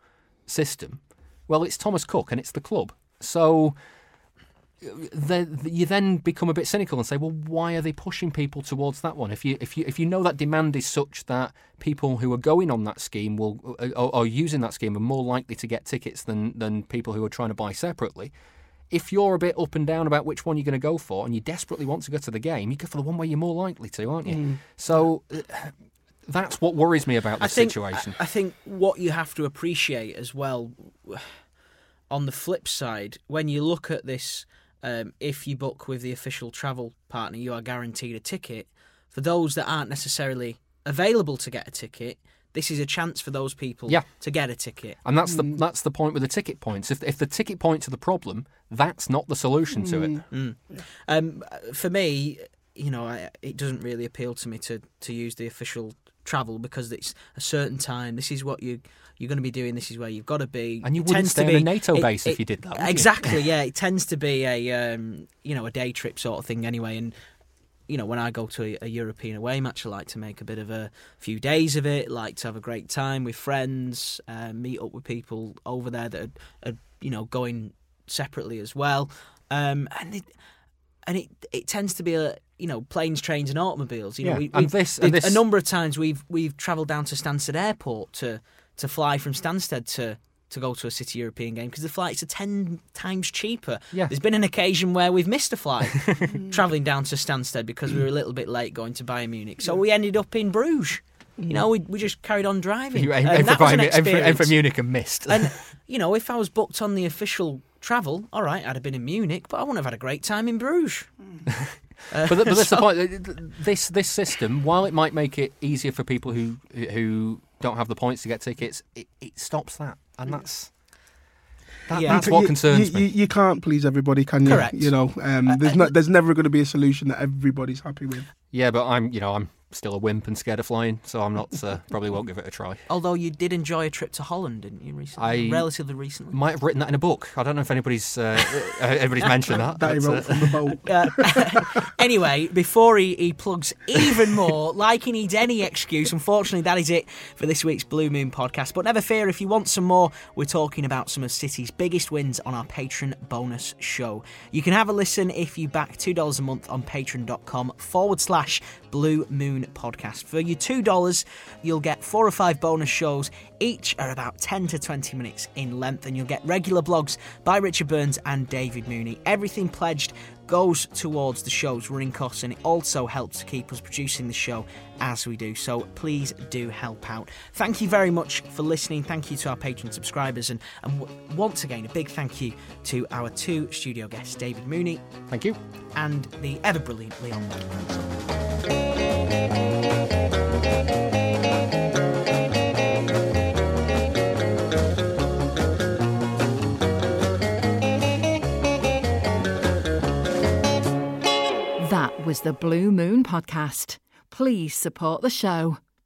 system? Well, it's Thomas Cook and it's the club. So the, you then become a bit cynical and say, well, why are they pushing people towards that one? If you if you if you know that demand is such that people who are going on that scheme will uh, uh, or, or using that scheme are more likely to get tickets than than people who are trying to buy separately. If you're a bit up and down about which one you're going to go for, and you desperately want to go to the game, you go for the one where you're more likely to, aren't you? Mm. So uh, that's what worries me about I think, situation. I, I think what you have to appreciate as well, on the flip side, when you look at this, um, if you book with the official travel partner, you are guaranteed a ticket. For those that aren't necessarily available to get a ticket, this is a chance for those people Yeah. to get a ticket. And that's the that's the point with the ticket points. If if the ticket points are the problem, that's not the solution to it. Mm. Um, for me, you know, I, it doesn't really appeal to me to, to use the official travel because it's a certain time. This is what you you're going to be doing. This is where you've got to be. And you It wouldn't stay to on a be- NATO it- base if it- you did that, would you? Exactly. Yeah, it tends to be a um, you know a day trip sort of thing anyway, and. You know, when I go to a, a European away match, I like to make a bit of a few days of it. Like to have a great time with friends, uh, meet up with people over there that are, are you know going separately as well. Um, and it, and it it tends to be a you know planes, trains, and automobiles. You know, Yeah, we, and we've- this- a number of times we've we've travelled down to Stansted Airport to to fly from Stansted to to go to a City European game because the flights are ten times cheaper. Yeah. There's been an occasion where we've missed a flight travelling down to Stansted because we were a little bit late going to Bayern Munich, so we ended up in Bruges. You know, we, we just carried on driving. You aimed And for an Bayern- aimed for- aimed for. Munich and missed. And you know, if I was booked on the official travel, all right, I'd have been in Munich, but I wouldn't have had a great time in Bruges. Uh, but, th- but that's the point. This this system, while it might make it easier for people who who don't have the points to get tickets, it, it stops that, and that's that, You that's ca- what you- concerns you, me. You, you can't please everybody, can you? Correct. You know, um, there's no, there's never going to be a solution that everybody's happy with. Yeah, but I'm you know I'm still a wimp and scared of flying, so I'm not uh, probably won't give it a try. Although you did enjoy a trip to Holland, didn't you, recently? I Relatively recently. Might have written that in a book. I don't know if anybody's uh, uh, anybody's mentioned that. That he but, wrote from the boat. Uh, anyway, before he, he plugs even more, like he needs any excuse, unfortunately, that is it for this week's Blue Moon podcast. But never fear, if you want some more, we're talking about some of City's biggest wins on our Patreon bonus show. You can have a listen if you back $2 a month on patreon.com forward slash Blue Moon podcast. For your $2, you'll get four or five bonus shows. Each are about 10 to 20 minutes in length, and you'll get regular blogs by Richard Burns and David Mooney. Everything pledged goes towards the show's running costs and it also helps to keep us producing the show as we do. So please do help out. Thank you very much for listening. Thank you to our Patreon subscribers and, and w- once again a big thank you to our two studio guests, David Mooney. Thank you. And the ever brilliant Leon Manson. Was the Blue Moon Podcast. Please support the show.